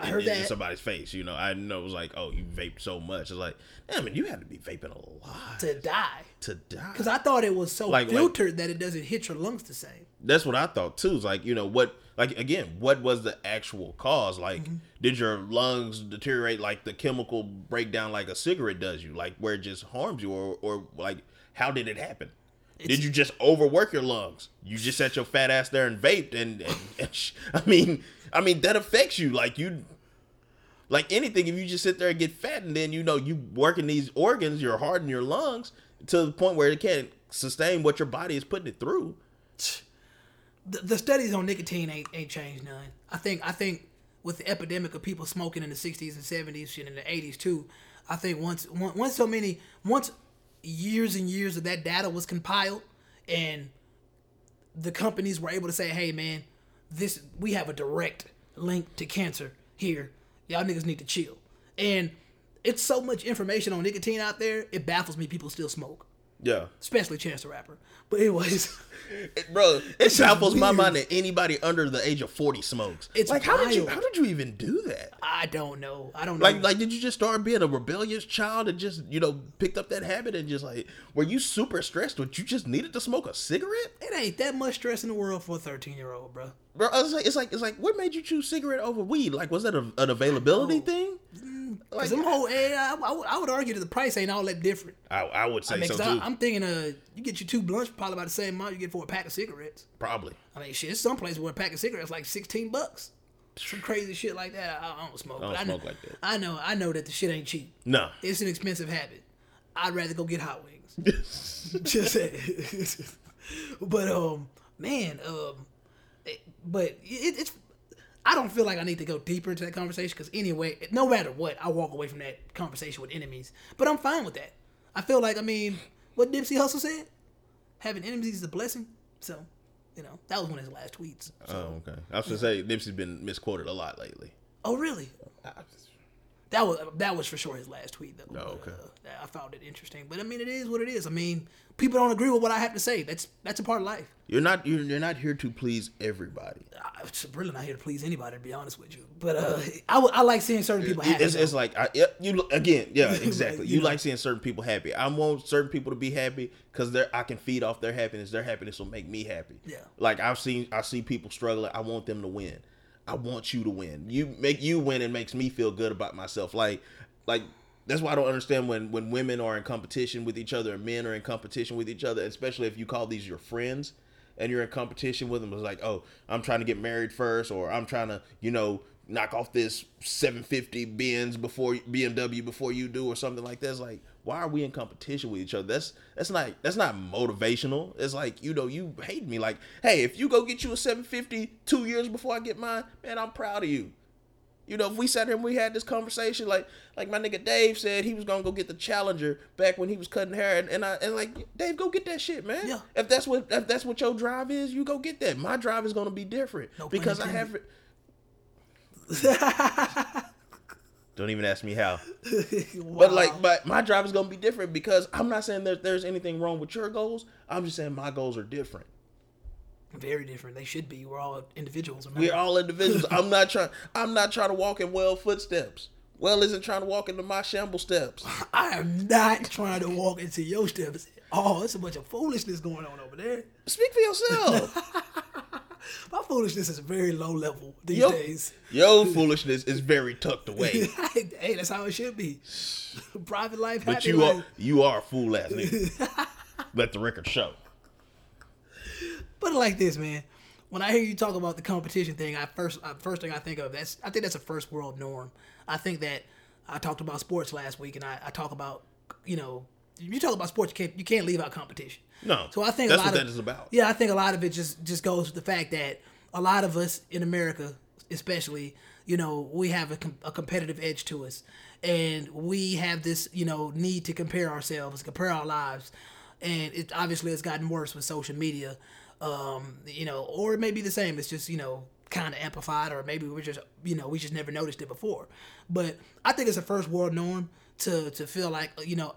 I in- heard in, in somebody's face. You know, I know it was like, oh, you vaped so much. It's like, damn it, you had to be vaping a lot to die. to die. Because I thought it was so Like- like- filtered that it doesn't hit your lungs the same. That's what I thought too. It's like, you know, what, like, again, what was the actual cause? Like, Mm-hmm. did your lungs deteriorate like the chemical breakdown like a cigarette does you? Like, where it just harms you? Or, or like, how did it happen? did you just overwork your lungs? You just sat your fat ass there and vaped, and, and, and sh- [LAUGHS] I mean, I mean that affects you. Like you, like anything, if you just sit there and get fat, and then you know you working these organs, you're hardening your lungs to the point where it can't sustain what your body is putting it through. the, the studies on nicotine ain't ain't changed none. I think I think with the epidemic of people smoking in the '60s and '70s, shit in the '80s too. I think once once so many once years and years of that data was compiled, and the companies were able to say, "Hey, man, this we have a direct link to cancer here. Y'all niggas need to chill." And it's so much information on nicotine out there. It baffles me. People still smoke. Yeah. especially Chance the Rapper. But anyways, [LAUGHS] It- bro, it baffles my mind that anybody under the age of forty smokes. It's like how did you how did you even do that? I don't know. I don't know. Like like did you just start being a rebellious child and just you know picked up that habit and just like were you super stressed but you just needed to smoke a cigarette? it ain't that much stress in the world for a 13 year old, bro. Bro, I was like, it's like it's like what made you choose cigarette over weed? Like was that a, an availability thing? Like Cause them whole, eh, I, I would- I would argue that the price ain't all that different. I, I would say I mean, so 'cause too. I, am thinking, uh, you get your two blunts probably about the same amount you get for a pack of cigarettes. Probably. I mean, shit, some places where a pack of cigarettes like 16 bucks. Some [SIGHS] crazy shit like that. I, I don't smoke. I don't but I know, smoke like that. I know, I know that the shit ain't cheap. No. It's an expensive habit. I'd rather go get hot wings. [LAUGHS] Just saying. [LAUGHS] but um, man, um, it- but it, it's. I don't feel like I need to go deeper into that conversation because anyway, no matter what, I walk away from that conversation with enemies. But I'm fine with that. I feel like I mean, what Nipsey Hussle said, having enemies is a blessing. So, you know, that was one of his last tweets. Oh, okay. I was gonna say Nipsey's been misquoted a lot lately. Oh, really? That was that was for sure his last tweet though. Oh, okay. Uh, I found it interesting, but I mean, it is what it is. I mean, people don't agree with what I have to say. That's that's a part of life. You're not you're, you're not here to please everybody. I'm really not here to please anybody, to be honest with you. But uh, I, I like seeing certain people happy. It's, it's like I, you again, yeah, [LAUGHS] exactly. you you know. like seeing certain people happy. I want certain people to be happy because they're I can feed off their happiness. Their happiness will make me happy. Yeah. Like I've seen I see people struggling. I want them to win. I want you to win. You make you win and makes me feel good about myself. Like like that's why I don't understand when when women are in competition with each other and men are in competition with each other, especially if you call these your friends and you're in competition with them. It's like, oh, I'm trying to get married first, or I'm trying to, you know, knock off this 750 Benz before BMW before you do, or something like that. It's like, why are we in competition with each other? That's that's not that's not motivational. It's like, you know, you hate me. Like, hey, if you go get you a 750 two years before I get mine, man, I'm proud of you. You know, if we sat here and we had this conversation, like like my nigga Dave said he was gonna go get the Challenger back when he was cutting hair, and, and I and like Dave, go get that shit, man. Yeah. If that's what if that's what your drive is, you go get that. My drive is gonna be different No because I have it. [LAUGHS] Don't even ask me how. [LAUGHS] But like, but my drive is gonna be different because I'm not saying that there's anything wrong with your goals. I'm just saying my goals are different. very different. They should be. We're all individuals. remember? We're all individuals. [LAUGHS] I'm not trying. I'm not trying to walk in well footsteps. Well isn't trying to walk into my shamble steps. I am not trying to walk into your steps. Oh, it's a bunch of foolishness going on over there. Speak for yourself. [LAUGHS] My foolishness is very low level these Yo, days. yo foolishness is very tucked away. [LAUGHS] hey, that's how it should be. [SIGHS] Private life, But you life. are you are a fool ass nigga. [LAUGHS] Let the record show. Put it like this, man. When I hear you talk about the competition thing, I first uh, first thing I think of that's I think that's a first world norm. I think that I talked about sports last week, and I, I talk about you know you talk about sports, you can't you can't leave out competition. No. So I think that's a lot what of, that is about. Yeah, I think a lot of it just just goes with the fact that a lot of us in America, especially, you know, we have a, com- a competitive edge to us, and we have this you know need to compare ourselves, compare our lives, and it obviously has gotten worse with social media, um, you know, or it may be the same. It's just you know kind of amplified, or maybe we're just you know we just never noticed it before. But I think it's a first world norm to to feel like you know,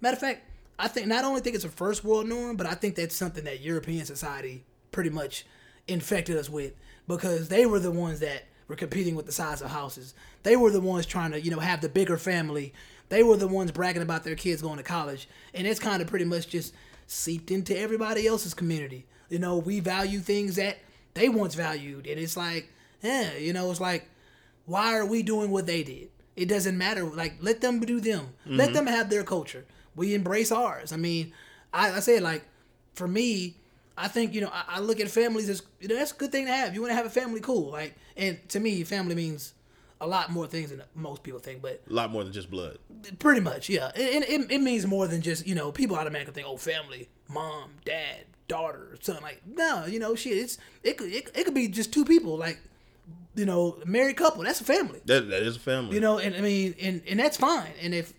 matter of fact. I think not only think it's a first world norm, but I think that's something that European society pretty much infected us with because they were the ones that were competing with the size of houses. They were the ones trying to, you know, have the bigger family. They were the ones bragging about their kids going to college. And it's kind of pretty much just seeped into everybody else's community. You know, we value things that they once valued. And it's like, yeah, you know, it's like, why are we doing what they did? It doesn't matter. Like, let them do them. Let mm-hmm. them have their culture. We embrace ours. I mean, I, I say it like, for me, I think you know I, I look at families as you know that's a good thing to have. You want to have a family, cool. Like, and to me, family means a lot more things than most people think. But A lot more than just blood. pretty much, yeah, and it, it, it means more than just you know people automatically think oh family, mom, dad, daughter, son. Like, no, you know shit. It's it could it, it could be just two people like you know married couple. That's a family. That that is a family. You know, and I mean, and and that's fine. And if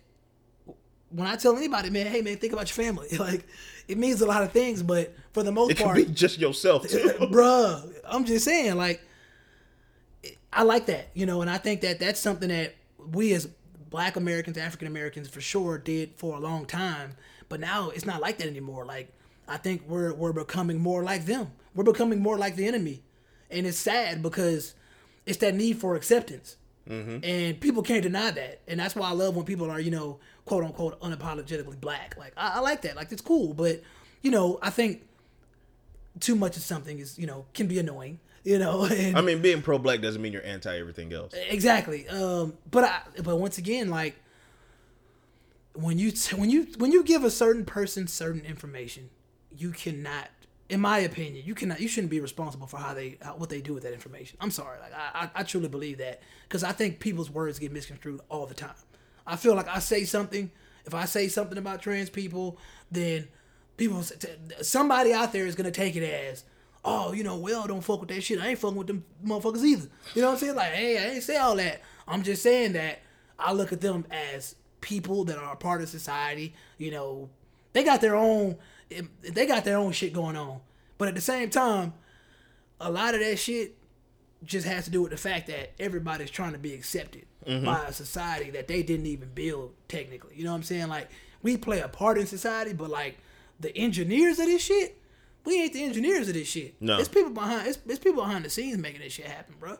when I tell anybody, man, hey man, think about your family. [LAUGHS] Like, it means a lot of things, but for the most it part, be just yourself [LAUGHS] bruh, I'm just saying, like, I like that, you know, and I think that that's something that we as Black Americans, African Americans, for sure did for a long time. But now it's not like that anymore. Like I think we're we're becoming more like them. We're becoming more like the enemy, and it's sad because it's that need for acceptance, and people can't deny that. And that's why I love when people are you know quote unquote unapologetically black. Like I, I like that. Like it's cool, but you know I think too much of something is you know can be annoying. You know, [LAUGHS] and I mean, being pro black doesn't mean you're anti everything else. exactly. Um, but I but once again, like when you t- when you when you give a certain person certain information, you cannot, in my opinion, you cannot you shouldn't be responsible for how they how, what they do with that information. I'm sorry, like I I, I truly believe that because I think people's words get misconstrued all the time. I feel like I say something. If I say something about trans people, then people somebody out there is gonna take it as oh you know well don't fuck with that shit i ain't fucking with them motherfuckers either you know what i'm saying like hey i ain't say all that i'm just saying that i look at them as people that are a part of society you know they got their own they got their own shit going on but at the same time a lot of that shit just has to do with the fact that everybody's trying to be accepted by a society that they didn't even build technically. You know what I'm saying? Like we play a part in society, but like the engineers of this shit, we ain't the engineers of this shit. No. it's people behind. It's, it's people behind the scenes making this shit happen, bro.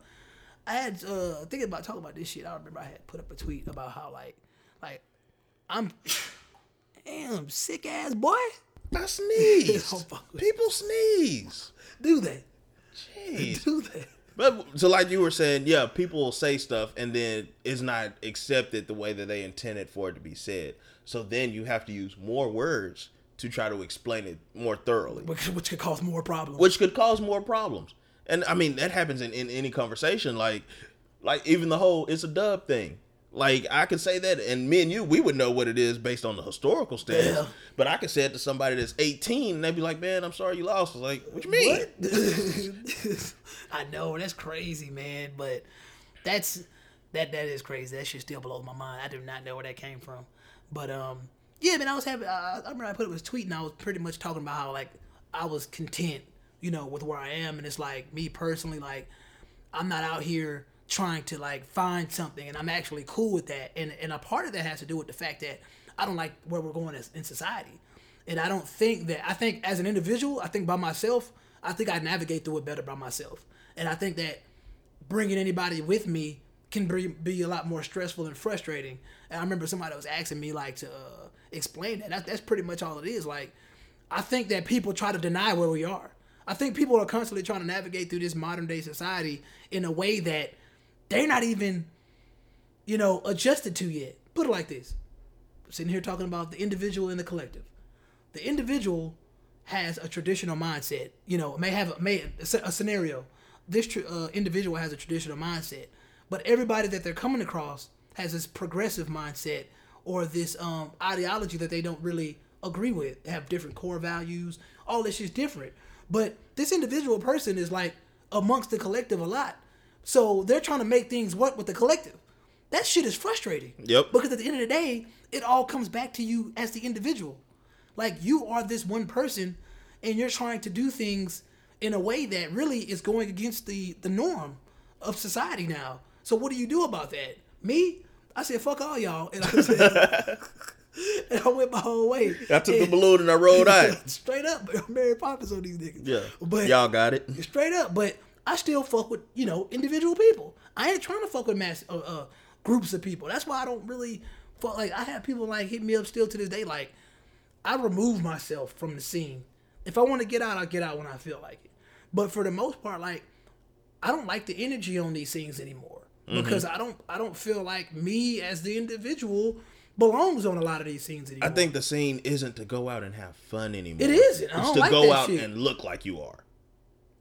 I had uh thinking about talking about this shit. I remember I had put up a tweet about how like like I'm [SIGHS] damn sick ass boy. I sneeze. [LAUGHS] Don't fuck with- People sneeze. Do they? Jeez. Do they? But so, like you were saying, yeah, people will say stuff and then it's not accepted the way that they intended for it to be said. So then you have to use more words to try to explain it more thoroughly, Which, which could cause more problems. which could cause more problems. And I mean, that happens in, in any conversation. Like, like even the whole "it's a dub" thing. Like I could say that, and me and you, we would know what it is based on the historical stance. Yeah. But I could say it to somebody that's 18, and they'd be like, "Man, I'm sorry you lost." I was like, "What you mean?" What? [LAUGHS] I know that's crazy, man, but that's that that is crazy. That shit still blows my mind. I do not know where that came from, but um, yeah, man, I was having. I, I remember I put it was tweet, and I was pretty much talking about how like I was content, you know, with where I am, and it's like me personally, like I'm not out here trying to like find something, and I'm actually cool with that. And and a part of that has to do with the fact that I don't like where we're going as, in society, and I don't think that I think as an individual, I think by myself, I think I navigate through it better by myself, and I think that bringing anybody with me can be, be a lot more stressful and frustrating. And I remember somebody was asking me like to uh, explain that. that. That's pretty much all it is. Like, I think that people try to deny where we are. I think people are constantly trying to navigate through this modern day society in a way that they're not even, you know, adjusted to yet. Put it like this: sitting here talking about the individual and the collective. The individual has a traditional mindset. You know, may have may a scenario. This tr- uh, individual has a traditional mindset, but everybody that they're coming across has this progressive mindset or this um, ideology that they don't really agree with. They have different core values. All this shit's different. But this individual person is like amongst the collective a lot. So they're trying to make things work with the collective. That shit is frustrating. Yep. Because at the end of the day, it all comes back to you as the individual. Like you are this one person and you're trying to do things in a way that really is going against the the norm of society now. So what do you do about that? Me? I said fuck all y'all and I, said, [LAUGHS] and I went my whole way. I took the balloon and I rolled [LAUGHS] out. straight up, [LAUGHS] Mary Poppins on these niggas. Yeah, But y'all got it. straight up. But I still fuck with you know individual people. I ain't trying to fuck with mass uh, uh, groups of people. That's why I don't really fuck. Like I have people like hit me up still to this day. Like I remove myself from the scene. If I want to get out, I'll get out when I feel like it. But for the most part, like I don't like the energy on these things anymore because I don't I don't feel like me as the individual belongs on a lot of these scenes anymore. I think the scene isn't to go out and have fun anymore. It isn't. I It's to like go out shit. and look like you are.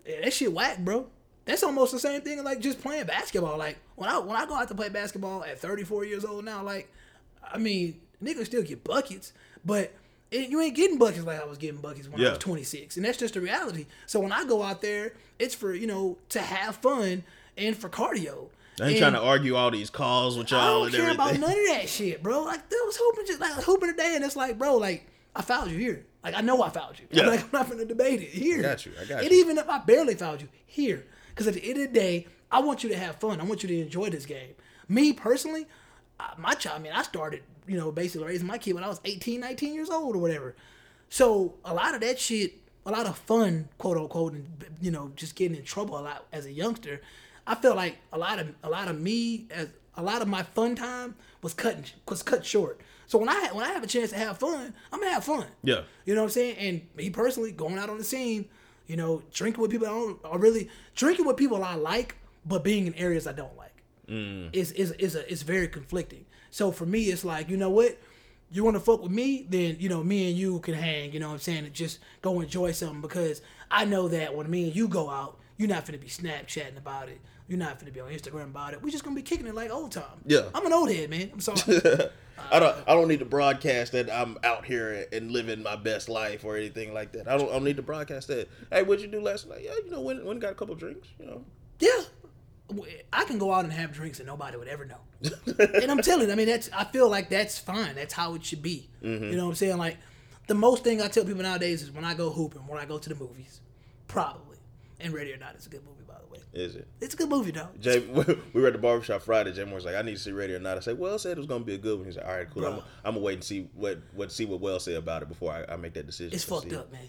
Yeah, that shit whack, bro. That's almost the same thing like just playing basketball. Like when I when I go out to play basketball at 34 years old now, like I mean, niggas still get buckets, but it, you ain't getting buckets like I was getting buckets when I was 26, and that's just the reality. So when I go out there, it's for you know to have fun and for cardio. I ain't And- trying to argue all these calls with I y'all I don't and care about none of that shit, bro. Like there was hooping just like hooping today, and it's like, bro, like I fouled you here. Like I know I fouled you. Yeah. I'm [LAUGHS] like I'm not gonna debate it here. got you, I got And you. even if I barely fouled you here, because at the end of the day, I want you to have fun. I want you to enjoy this game. Me personally, I, my child, I mean, I started, you know, basically raising my kid when I was 18, 19 years old or whatever. So a lot of that shit, a lot of fun, quote unquote, and you know, just getting in trouble a lot as a youngster. I felt like a lot of a lot of me as a lot of my fun time was cutting was cut short. So when I when I have a chance to have fun, I'm gonna have fun. Yeah. You know what I'm saying? And me personally, going out on the scene, you know, drinking with people I don't or really drinking with people I like, but being in areas I don't like. Mm. Is is is a is very conflicting. So for me, it's like, you know what? You want to fuck with me, then you know me and you can hang. You know what I'm saying? And just go enjoy something because I know that when me and you go out, you're not gonna be Snapchatting about it. You're not gonna be on Instagram about it. We're just gonna be kicking it like old time. Yeah. I'm an old head, man. I'm sorry. [LAUGHS] I don't. I don't need to broadcast that I'm out here and living my best life or anything like that. I don't. I don't need to broadcast that. Hey, what'd you do last night? Yeah, you know, when when got a couple drinks. You know. Yeah. I can go out and have drinks and nobody would ever know. and I'm telling I mean, that's I feel like that's fine. That's how it should be. Mm-hmm. You know what I'm saying? Like, the most thing I tell people nowadays is when I go hooping, when I go to the movies, probably. And Ready or Not is a good movie, Is it? It's a good movie, though. Jay, [LAUGHS] we were at the barbershop Friday. Jay Moore's like, "I need to see Ready or Not." I said, "Well, said it was gonna be a good one." He said, "All right, cool. I'm, I'm gonna wait and see what what see what Wells say about it before I, I make that decision." It's fucked up, man.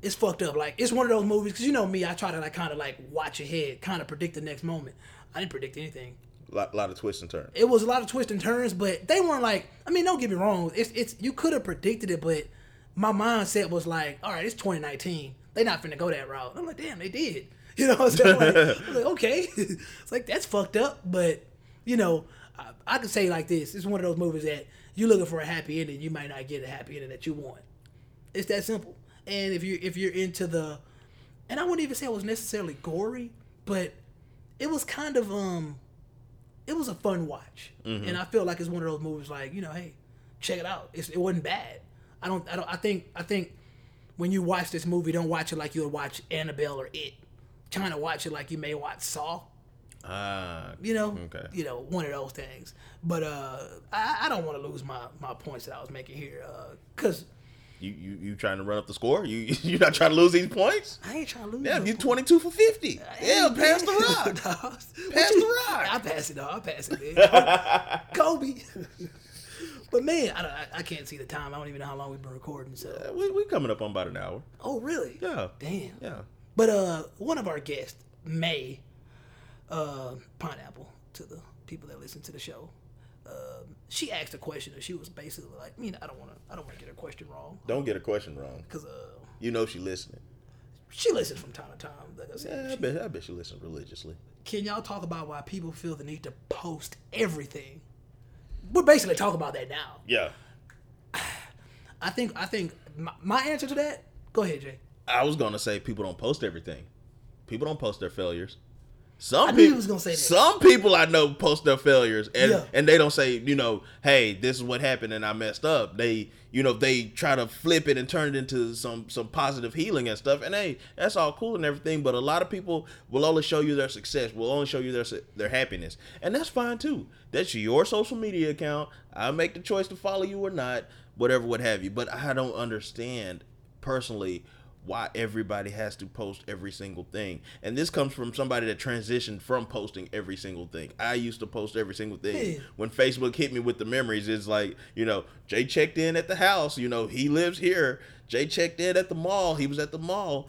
It's fucked up. Like, it's one of those movies, because you know me, I try to, like, kind of, like, watch ahead, kind of predict the next moment. I didn't predict anything. Lot, lot of twists and turns. it was a lot of twists and turns, but they weren't like. I mean, don't get me wrong. It's it's you could have predicted it, but my mindset was like, all right, it's 2019. They not finna go that route. I'm like, damn, they did. [LAUGHS] You know what I'm saying? Like, [LAUGHS] I'm like, okay, [LAUGHS] it's like that's fucked up, but you know, I, I could say like this: it's one of those movies that you're looking for a happy ending, you might not get a happy ending that you want. It's that simple. And if you if you're into the, and I wouldn't even say it was necessarily gory, but it was kind of um it was a fun watch, and I feel like it's one of those movies like you know, hey, check it out. It's, it wasn't bad. I don't. I don't. I think. I think when you watch this movie, don't watch it like you would watch Annabelle or It. Kind to watch it like you may watch Saw. Ah, You know. Okay. You know, one of those things. But uh, I, I don't want to lose my my points that I was making here, uh, cause you, you you trying to run up the score? You [LAUGHS] you not trying to lose these points? I ain't trying to lose. Yeah, no you 22 for 50. Yeah, pass the [LAUGHS] rock. Dawg. Pass the rock. [LAUGHS] I pass it, dog. I pass it, man. Kobe. but man, I, don't- I, I can't see the time. I don't even know how long we've been recording. So, we we coming up on about an hour. oh really? Yeah. Damn. Yeah. But uh, one of our guests, May, uh, pineapple to the people that listen to the show. Um, she asked a question, and she was basically like, "I mean, I don't want to, I don't want to get her question wrong, Don't get a question wrong. because uh, You know she listening. she listens from time to time. Like I said, Yeah, I She- bet I bet she listens religiously. can y'all talk about why people feel the need to post everything? We're basically talking about that now. Yeah. [SIGHS] I think I think my, my answer to that. Go ahead, Jay. I was gonna say people don't post everything. People don't post their failures. Some people, was gonna say that. some people I know post their failures, and Yeah. and they don't say, you know, hey, this is what happened, and I messed up. They, you know, they try to flip it and turn it into some some positive healing and stuff. And hey, that's all cool and everything, but a lot of people will only show you their success, will only show you their their happiness, and that's fine too. That's your social media account. I make the choice to follow you or not, whatever, what have you. But I don't understand personally why everybody has to post every single thing. And this comes from somebody that transitioned from posting every single thing. I used to post every single thing. Yeah. When Facebook hit me with the memories, it's like, you know, Jay checked in at the house, you know, he lives here. Jay checked in at the mall, he was at the mall.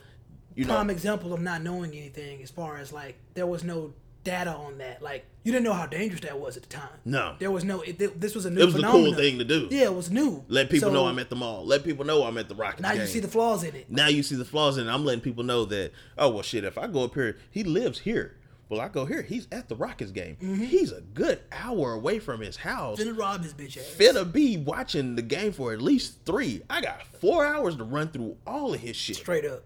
You know, Prime example of not knowing anything as far as like there was no data on that. Like you didn't know how dangerous that was at the time. No. there was no. It, this was a new. it was the phenomenon. cool thing to do. Yeah, it was new. Let people So, know I'm at the mall. Let people know I'm at the Rockets Now game. you see the flaws in it. now you see the flaws in it. I'm letting people know that, oh, well, shit, if I go up here, he lives here. Well, I go here. He's at the Rockets game. Mm-hmm. He's a good hour away from his house. Finna rob his bitch ass. Finna be watching the game for at least three. I got four hours to run through all of his shit. Straight up.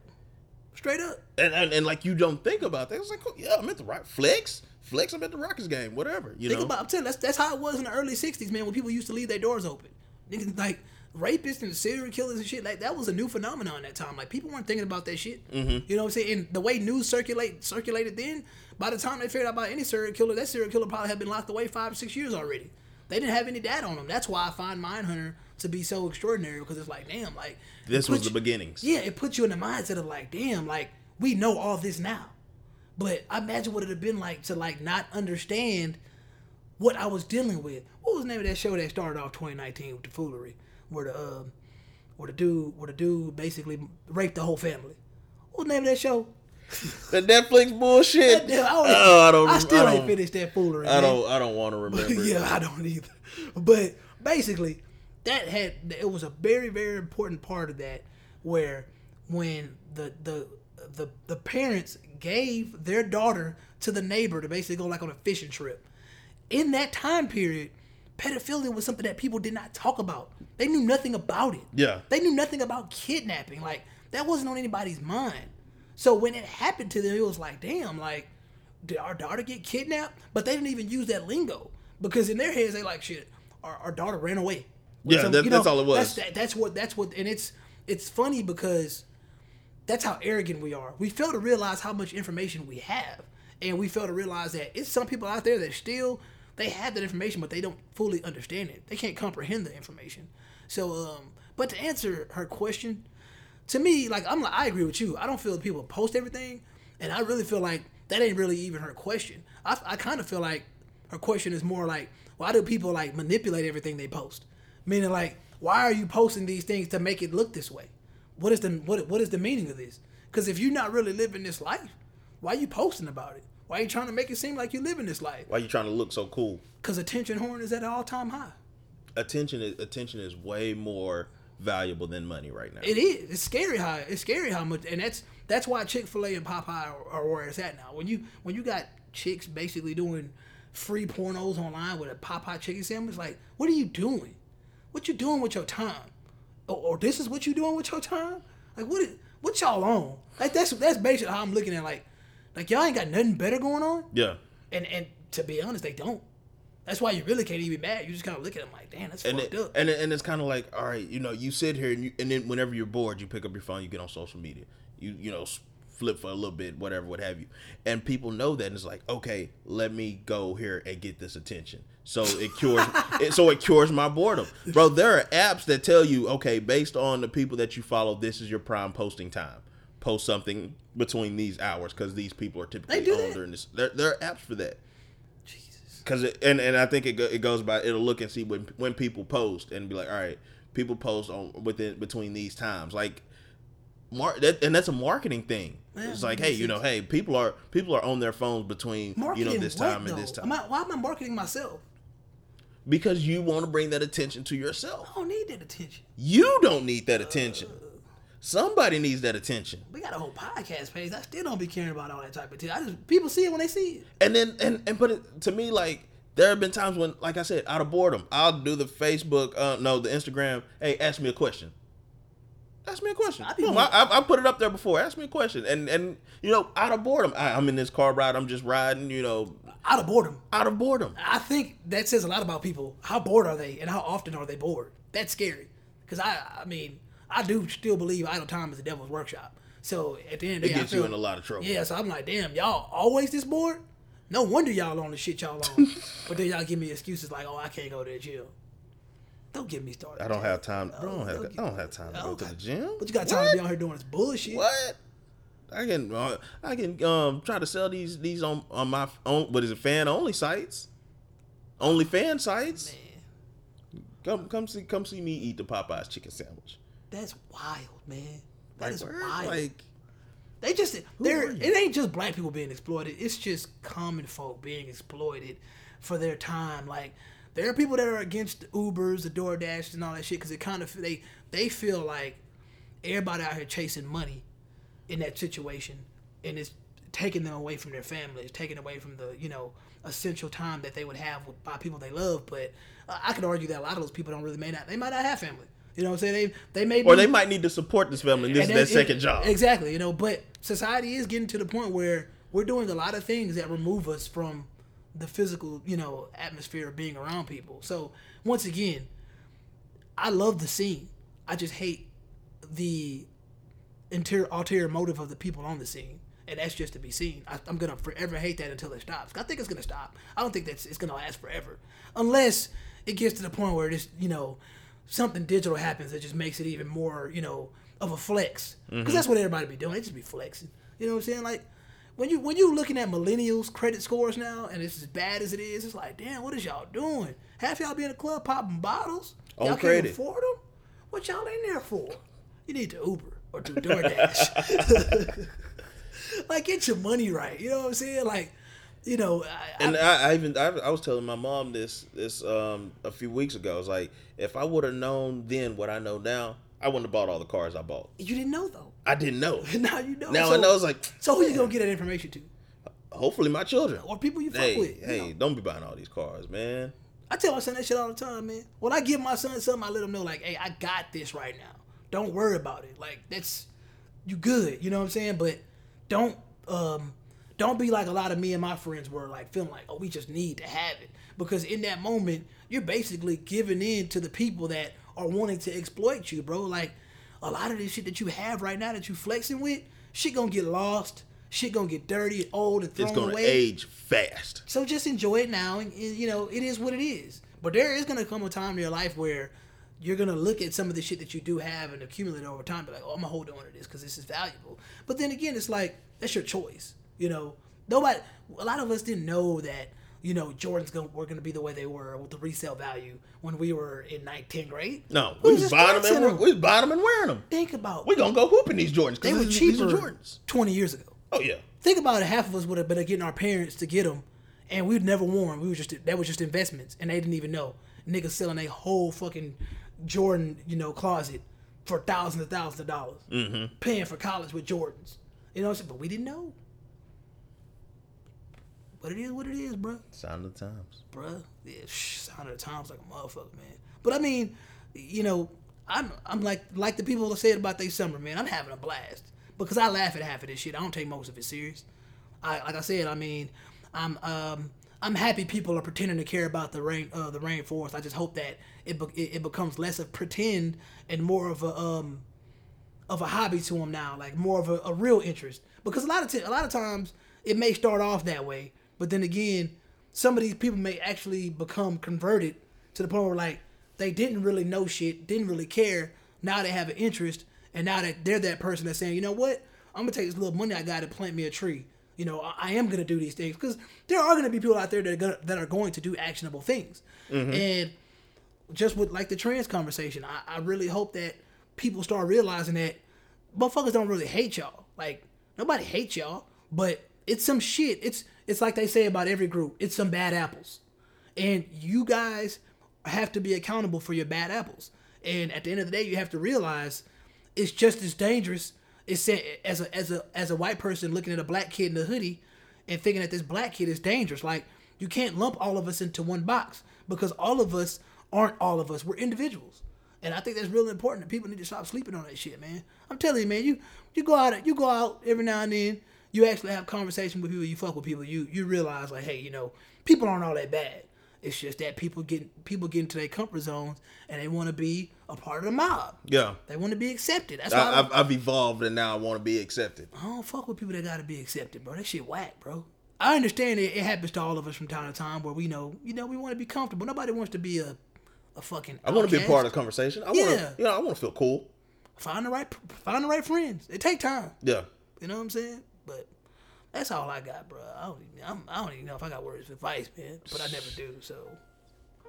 Straight up. And, and, and like you don't think about that. It's like, yeah, I'm at the right Flex. Flex, I'm at the Rockets game. Whatever. You Think know. about. I'm telling you, that's that's how it was in the early '60s, man. When people used to leave their doors open. Niggas like rapists and serial killers and shit like that was a new phenomenon at that time. Like people weren't thinking about that shit. Mm-hmm. You know what I'm saying? And the way news circulate circulated then, by the time they figured out about any serial killer, that serial killer probably had been locked away five or six years already. They didn't have any data on them. That's why I find Mindhunter to be so extraordinary because it's like, damn, like this was puts the you- beginnings. yeah, it puts you in the mindset of like, damn, like we know all this now. But I imagine what it'd have been like to like not understand what I was dealing with. What was the name of that show that started off 2019 with the foolery, where the um, where the dude where the dude basically raped the whole family. What was the name of that show? The Netflix bullshit. I, don't, Oh, I don't. I still I ain't don't, finished that foolery. I man. don't. I don't want to remember. [LAUGHS] yeah, I don't either. But basically, that had it was a very very important part of that where when the the the the parents gave their daughter to the neighbor to basically go like on a fishing trip. In that time period, pedophilia was something that people did not talk about. They knew nothing about it. Yeah. They knew nothing about kidnapping. Like that wasn't on anybody's mind. So when it happened to them, it was like, damn, like, did our daughter get kidnapped? But they didn't even use that lingo because in their heads they like, shit, our, our daughter ran away. Yeah, that- that's all it was. That's, that, that's what. That's what. And it's it's funny because that's how arrogant we are. We fail to realize how much information we have, and we fail to realize that it's some people out there that still they have that information, but they don't fully understand it. They can't comprehend the information. So, um, but to answer her question, to me, like I'm like I agree with you. I don't feel that people post everything, and I really feel like that ain't really even her question. I, I kind of feel like her question is more like, why do people like manipulate everything they post? Meaning like, why are you posting these things to make it look this way? What is the what what is the meaning of this? Because if you're not really living this life, why are you posting about it? Why are you trying to make it seem like you're living this life? Why are you trying to look so cool? Because attention horn is at an all time high. Attention is attention is way more valuable than money right now. It is. It's scary how it's scary how much, and that's that's why Chick Fil A and Popeye are, are where it's at now. When you when you got chicks basically doing free pornos online with a Popeye chicken sandwich, like what are you doing? What you doing with your time? Or, or this is what you doing with your time? Like what? is- What y'all on? Like that's that's basically how I'm looking at. Like like y'all ain't got nothing better going on. yeah. And and to be honest, they don't. That's why you really can't even be mad. You just kind of look at them like, damn, that's And fucked it, up. and it, and it's kind of like, all right, you know, you sit here and you, and then whenever you're bored, you pick up your phone, you get on social media, you you know, flip for a little bit, whatever, what have you, and people know that, and it's like, okay, let me go here and get this attention. So it cures, it, so it cures my boredom, bro. There are apps that tell you, okay, based on the people that you follow, this is your prime posting time. Post something between these hours because these people are typically on that? during this. There, there are apps for that. Jesus. It, and and I think it go, it goes by it'll look and see when when people post and be like, all right, people post on within between these times, like, mar- that, and that's a marketing thing. Yeah, it's like, hey, you know, hey, people are people are on their phones between Marketing you know this what, time and this time Am I, why am I marketing myself? Because you want to bring that attention to yourself. I don't need that attention. You don't need that attention. Somebody needs that attention. We got a whole podcast page. I still don't be caring about all that type of thing. I just people see it when they see it. And then and and but it, to me like there have been times when like I said out of boredom I'll do the Facebook uh no the Instagram hey ask me a question ask me a question I Boom, I, I, I put it up there before ask me a question and and you know out of boredom I, I'm in this car ride I'm just riding you know Out of boredom. out of boredom I think that says a lot about people. How bored are they, and how often are they bored? That's scary. Because I, I mean, I do still believe idle time is the devil's workshop. So at the end of the it day, gets I feel, you in a lot of trouble Yeah, so I'm like, damn, y'all always this bored? No wonder y'all on the shit y'all on. [LAUGHS] but then y'all give me excuses like, oh, I can't go to the gym. Don't get me started. I don't have time bro, I don't have don't I don't have time to go oh, to the gym But you got time What? to be out here doing this bullshit. What? I can uh, I can um try to sell these these on on my own what is it fan only sites, only fan sites. Man, Come come see come see me eat the Popeyes chicken sandwich. that's wild, man. That Like, is wild. like They just they're it ain't just black people being exploited. It's just common folk being exploited for their time. Like there are people that are against the Ubers, the DoorDash, and all that shit because it kind of they they feel like everybody out here chasing money in that situation, and it's taking them away from their families, taking away from the you know essential time that they would have with by people they love. But uh, I could argue that a lot of those people don't really may not they might not have family. You know what I'm saying? They they may or be- they might need to support this family. This is their second job. Exactly, you know, but society is getting to the point where we're doing a lot of things that remove us from the physical, you know, atmosphere of being around people. So once again, I love the scene. I just hate the interior ulterior motive of the people on the scene. And that's just to be seen. I, I'm gonna forever hate that until it stops. I think it's gonna stop. I don't think that's it's gonna last forever, unless it gets to the point where this, you know, something digital happens that just makes it even more, you know, of a flex. Because mm-hmm. that's what everybody be doing. They just be flexing. You know what I'm saying? Like when you when you looking at millennials credit scores now and it's as bad as it is, it's like, damn, what is y'all doing? Half y'all be in the club popping bottles. Y'all credit. can't afford them. What y'all in there for? You need to Uber or do DoorDash. [LAUGHS] like get your money right. You know what I'm saying? Like, you know, I, And I, I even I, I was telling my mom this this um a few weeks ago. I was like, if I would have known then what I know now, I wouldn't have bought all the cars I bought. you didn't know though. I didn't know. [LAUGHS] now you know. Now so, I know. It's like, So who you gonna get that information to? hopefully my children. Or people you fuck Hey, with? you hey, know? don't be buying all these cars, man. I tell my son that shit all the time, man. When I give my son something, I let him know, like, hey, I got this right now. Don't worry about it. Like, that's you good. You know what I'm saying? But don't um don't be like a lot of me and my friends were like feeling like, oh, we just need to have it. Because in that moment, you're basically giving in to the people that are wanting to exploit you, bro. Like a lot of this shit that you have right now that you flexing with, shit gonna get lost, shit gonna get dirty and old and thrown It's gonna away. age fast. So just enjoy it now, and, and, you know it is what it is. But there is gonna come a time in your life where you're gonna look at some of the shit that you do have and accumulate over time, be like, oh, I'm gonna hold on to this because this is valuable. But then again, it's like that's your choice. You know, nobody. A lot of us didn't know that. You know, Jordans gonna, were going to be the way they were with the resale value when we were in ninth, 10th grade. No, We we was buying them and them. we was buying them and wearing them. Think about We gonna go hooping these Jordans they were cheaper Jordans. 20 years ago. Oh yeah. Think about it. Half of us would have been getting our parents to get them, and we'd never worn. We were just that was just investments, and they didn't even know. Niggas selling a whole fucking Jordan, you know, closet for thousands and thousands of dollars, mm-hmm. paying for college with Jordans. You know what I'm saying? But we didn't know. But it is what it is, bro. Sign of the times. bro. Yeah, shh, sign of the times like a motherfucker, man. But I mean, you know, I'm I'm like like the people that said about they summer, man. I'm having a blast because I laugh at half of this shit. I don't take most of it serious. I like I said, I mean, I'm um I'm happy people are pretending to care about the rain uh the rainforest. I just hope that it be- it, becomes less of pretend and more of a um of a hobby to them now, like more of a, a real interest. Because a lot of t- a lot of times it may start off that way, but then again, some of these people may actually become converted to the point where like they didn't really know shit, didn't really care. Now they have an interest, and now that they're that person that's saying, you know what, I'm gonna take this little money I got and plant me a tree. You know, I, I am gonna do these things because there are gonna be people out there that are gonna, that are going to do actionable things, mm-hmm. and just with like the trans conversation, I, I really hope that people start realizing that motherfuckers don't really hate y'all. Like nobody hates y'all, but it's some shit. It's it's like they say about every group. It's some bad apples, and you guys have to be accountable for your bad apples. And at the end of the day, you have to realize it's just as dangerous. It's said as a as a as a white person looking at a black kid in a hoodie and thinking that this black kid is dangerous. Like you can't lump all of us into one box because all of us aren't all of us. We're individuals. And I think that's really important. that people need to stop sleeping on that shit, man. I'm telling you, man. You you go out you go out every now and then. You actually have conversation with people. You fuck with people. You you realize like, hey, you know, people aren't all that bad. It's just that people get people get into their comfort zones and they want to be a part of the mob. Yeah. They want to be accepted. That's why I, why I, have I've evolved and now I want to be accepted. I don't fuck with people that gotta be accepted, bro. That shit whack, bro. I understand it, it happens to all of us from time to time where we know, you know, we want to be comfortable. Nobody wants to be a, a fucking. I want to be a part of the conversation. I want to, you know, I want to feel cool. Find the right, find the right friends. It take time. Yeah. You know what I'm saying? But that's all I got, bro. I don't, even, I'm, I don't even know if I got words of advice, man. But I never do. So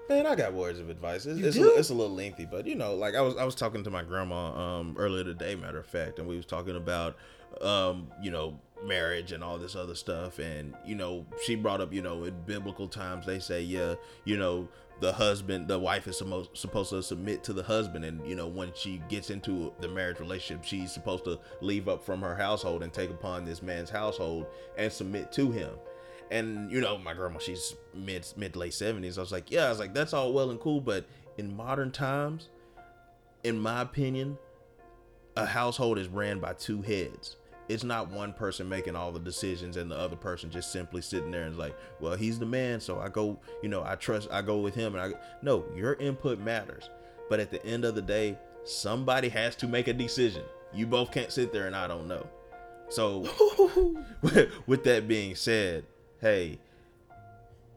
Man, I got words of advice. It's, it's, do? a, it's a little lengthy, but you know, like I was I was talking to my grandma um earlier today, matter of fact, and we was talking about um you know marriage and all this other stuff, and you know she brought up you know in biblical times they say yeah you know the husband the wife is supposed to submit to the husband, and you know when she gets into the marriage relationship, she's supposed to leave up from her household and take upon this man's household and submit to him. And you know my grandma she's mid mid late 70s i was like yeah i was like that's all well and cool. But in modern times in my opinion a household is ran by two heads it's not one person making all the decisions and the other person just simply sitting there and like well he's the man so i go you know i trust i go with him and i no your input matters but at the end of the day somebody has to make a decision you both can't sit there and i don't know so [LAUGHS] [LAUGHS] with that being said, hey,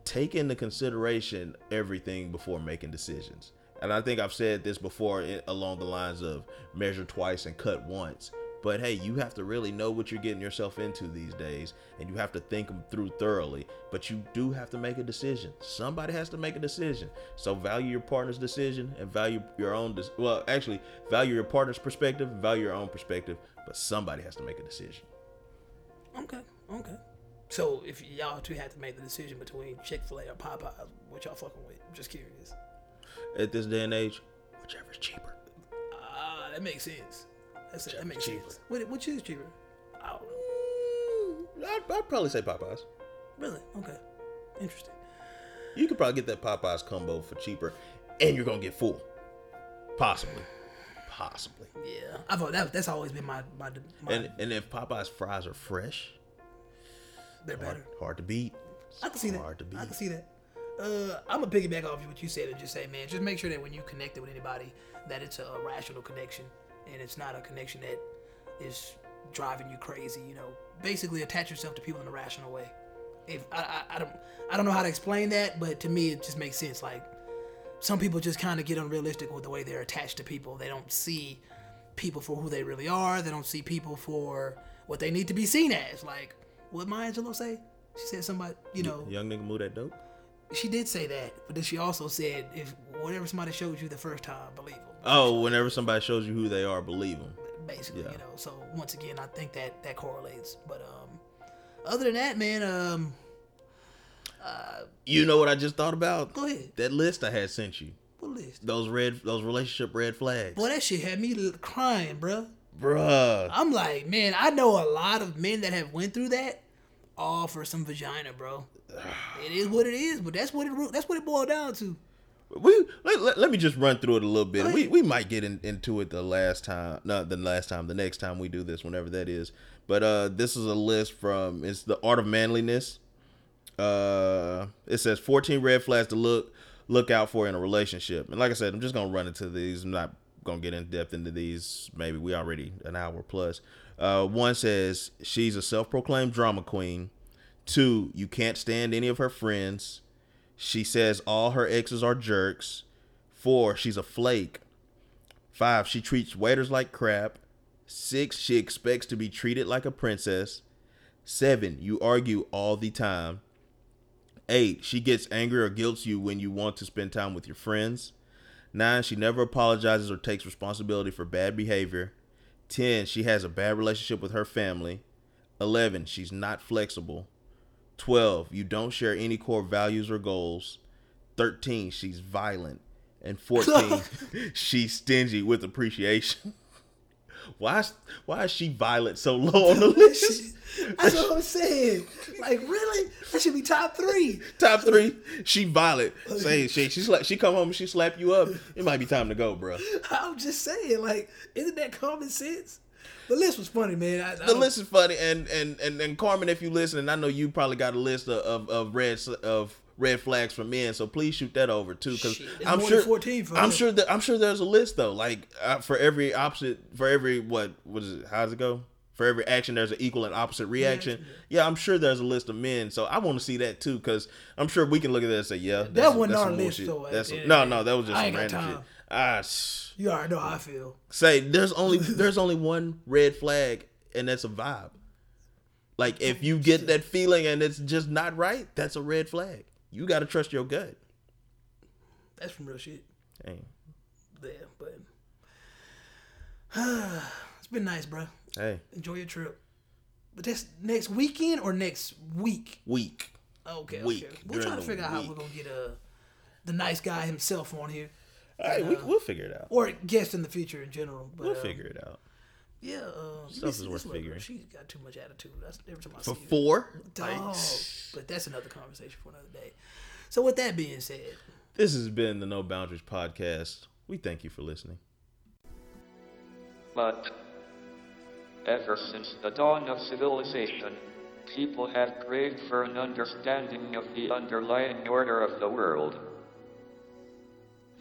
take into consideration everything before making decisions. And I think I've said this before eh, along the lines of measure twice and cut once. But hey, you have to really know what you're getting yourself into these days, and you have to think them through thoroughly. But you do have to make a decision. Somebody has to make a decision. So value your partner's decision and value your own. Des- well, actually, value your partner's perspective, value your own perspective. But somebody has to make a decision. Okay, okay. So if y'all two had to make the decision between Chick Fil A or Popeyes, what y'all fucking with? I'm just curious. At this day and age, whichever's cheaper. Ah, that makes sense. That's that Whichever's makes cheaper. sense. What which is cheaper? I don't know. I'd, I'd probably say Popeyes. Really? Okay. Interesting. You could probably get that Popeyes combo for cheaper, and you're gonna get full. Possibly, possibly. Yeah, I thought that that's always been my my, my And and if Popeyes fries are fresh, they're hard, better. hard to beat. I can see that. Hard to beat. I can see that. Uh, I'm gonna piggyback off what you said and just say, man, just make sure that when you connect it with anybody, that it's a rational connection and it's not a connection that is driving you crazy. You know, basically attach yourself to people in a rational way. If I, I, I don't, I don't know how to explain that, but to me, it just makes sense. Like some people just kind of get unrealistic with the way they're attached to people. They don't see people for who they really are. They don't see people for what they need to be seen as. Like what Maya Angelou say? She said somebody, you know, Young nigga move that dope. She did say that, but then she also said if whatever somebody shows you the first time, believe them. Oh, whenever somebody shows you who they are, believe them. Basically, Yeah. you know. So once again, I think that that correlates. But um, other than that, man, um, You know what I just thought about? go ahead. That list I had sent you. What list? Those red, those relationship red flags. Boy, that shit had me crying, bruh. Bruh. I'm like, man, I know a lot of men that have went through that, all for some vagina, bro. [SIGHS] it is what it is, but that's what it that's what it boiled down to. We let, let, let me just run through it a little bit. We we might get in, into it the last time, not the last time, the next time we do this, whenever that is. But uh, this is a list from it's the Art of Manliness. Uh, it says 14 red flags to look look out for in a relationship. And like I said, I'm just gonna run into these. I'm not gonna get in depth into these. Maybe we already an hour plus. Uh, one says she's a self-proclaimed drama queen. Two, you can't stand any of her friends. She says all her exes are jerks. Four, she's a flake. Five, she treats waiters like crap. Six, she expects to be treated like a princess. Seven, you argue all the time. Eight, she gets angry or guilts you when you want to spend time with your friends. Nine, she never apologizes or takes responsibility for bad behavior. Ten, she has a bad relationship with her family. Eleven, she's not flexible. 12 you don't share any core values or goals 13 she's violent and 14 [LAUGHS] she's stingy with appreciation why is, why is she violent so low on the list [LAUGHS] That's what I'm saying. Like, really? That should be top three. top three she violent [LAUGHS] say she she slap, she come home and she slap you up it might be time to go bro I'm just saying, like, isn't that common sense? The list was funny, man. I, I the don't- list is funny and and and, and carmen if you listen and i know you probably got a list of of, of red of red flags for men so please shoot that over too because i'm sure 14 for i'm sure that i'm sure there's a list though. Like uh, for every opposite for every what what is it how does it go? For every action there's an equal and opposite reaction. yeah. I'm sure there's a list of men so i want to see that too because i'm sure we can look at that and say yeah that's, wasn't that's our list, bullshit. though, that's the end of no no that was just I some got random time. shit sh- You already know how I feel. say there's only [LAUGHS] there's only one red flag and that's a vibe. Like if you get that feeling and it's just not right that's a red flag. You got to trust your gut. That's some real shit. Hey, there, but [SIGHS] it's been nice, bro. hey. Enjoy your trip. But that's next weekend or next week? week. Okay, Week, okay. We're trying to figure out how we're gonna get uh, the nice guy himself on here, all right we, we'll figure it out or guest in the future in general. But, we'll uh, figure it out Yeah, um, Stuff this- is worth this little figuring. She's got too much attitude. That's every time I for see her. four Dog. Like, But that's another conversation for another day. So with that being said, this has been the no boundaries podcast we thank you for listening But ever since the dawn of civilization, people have craved for an understanding of the underlying order of the world.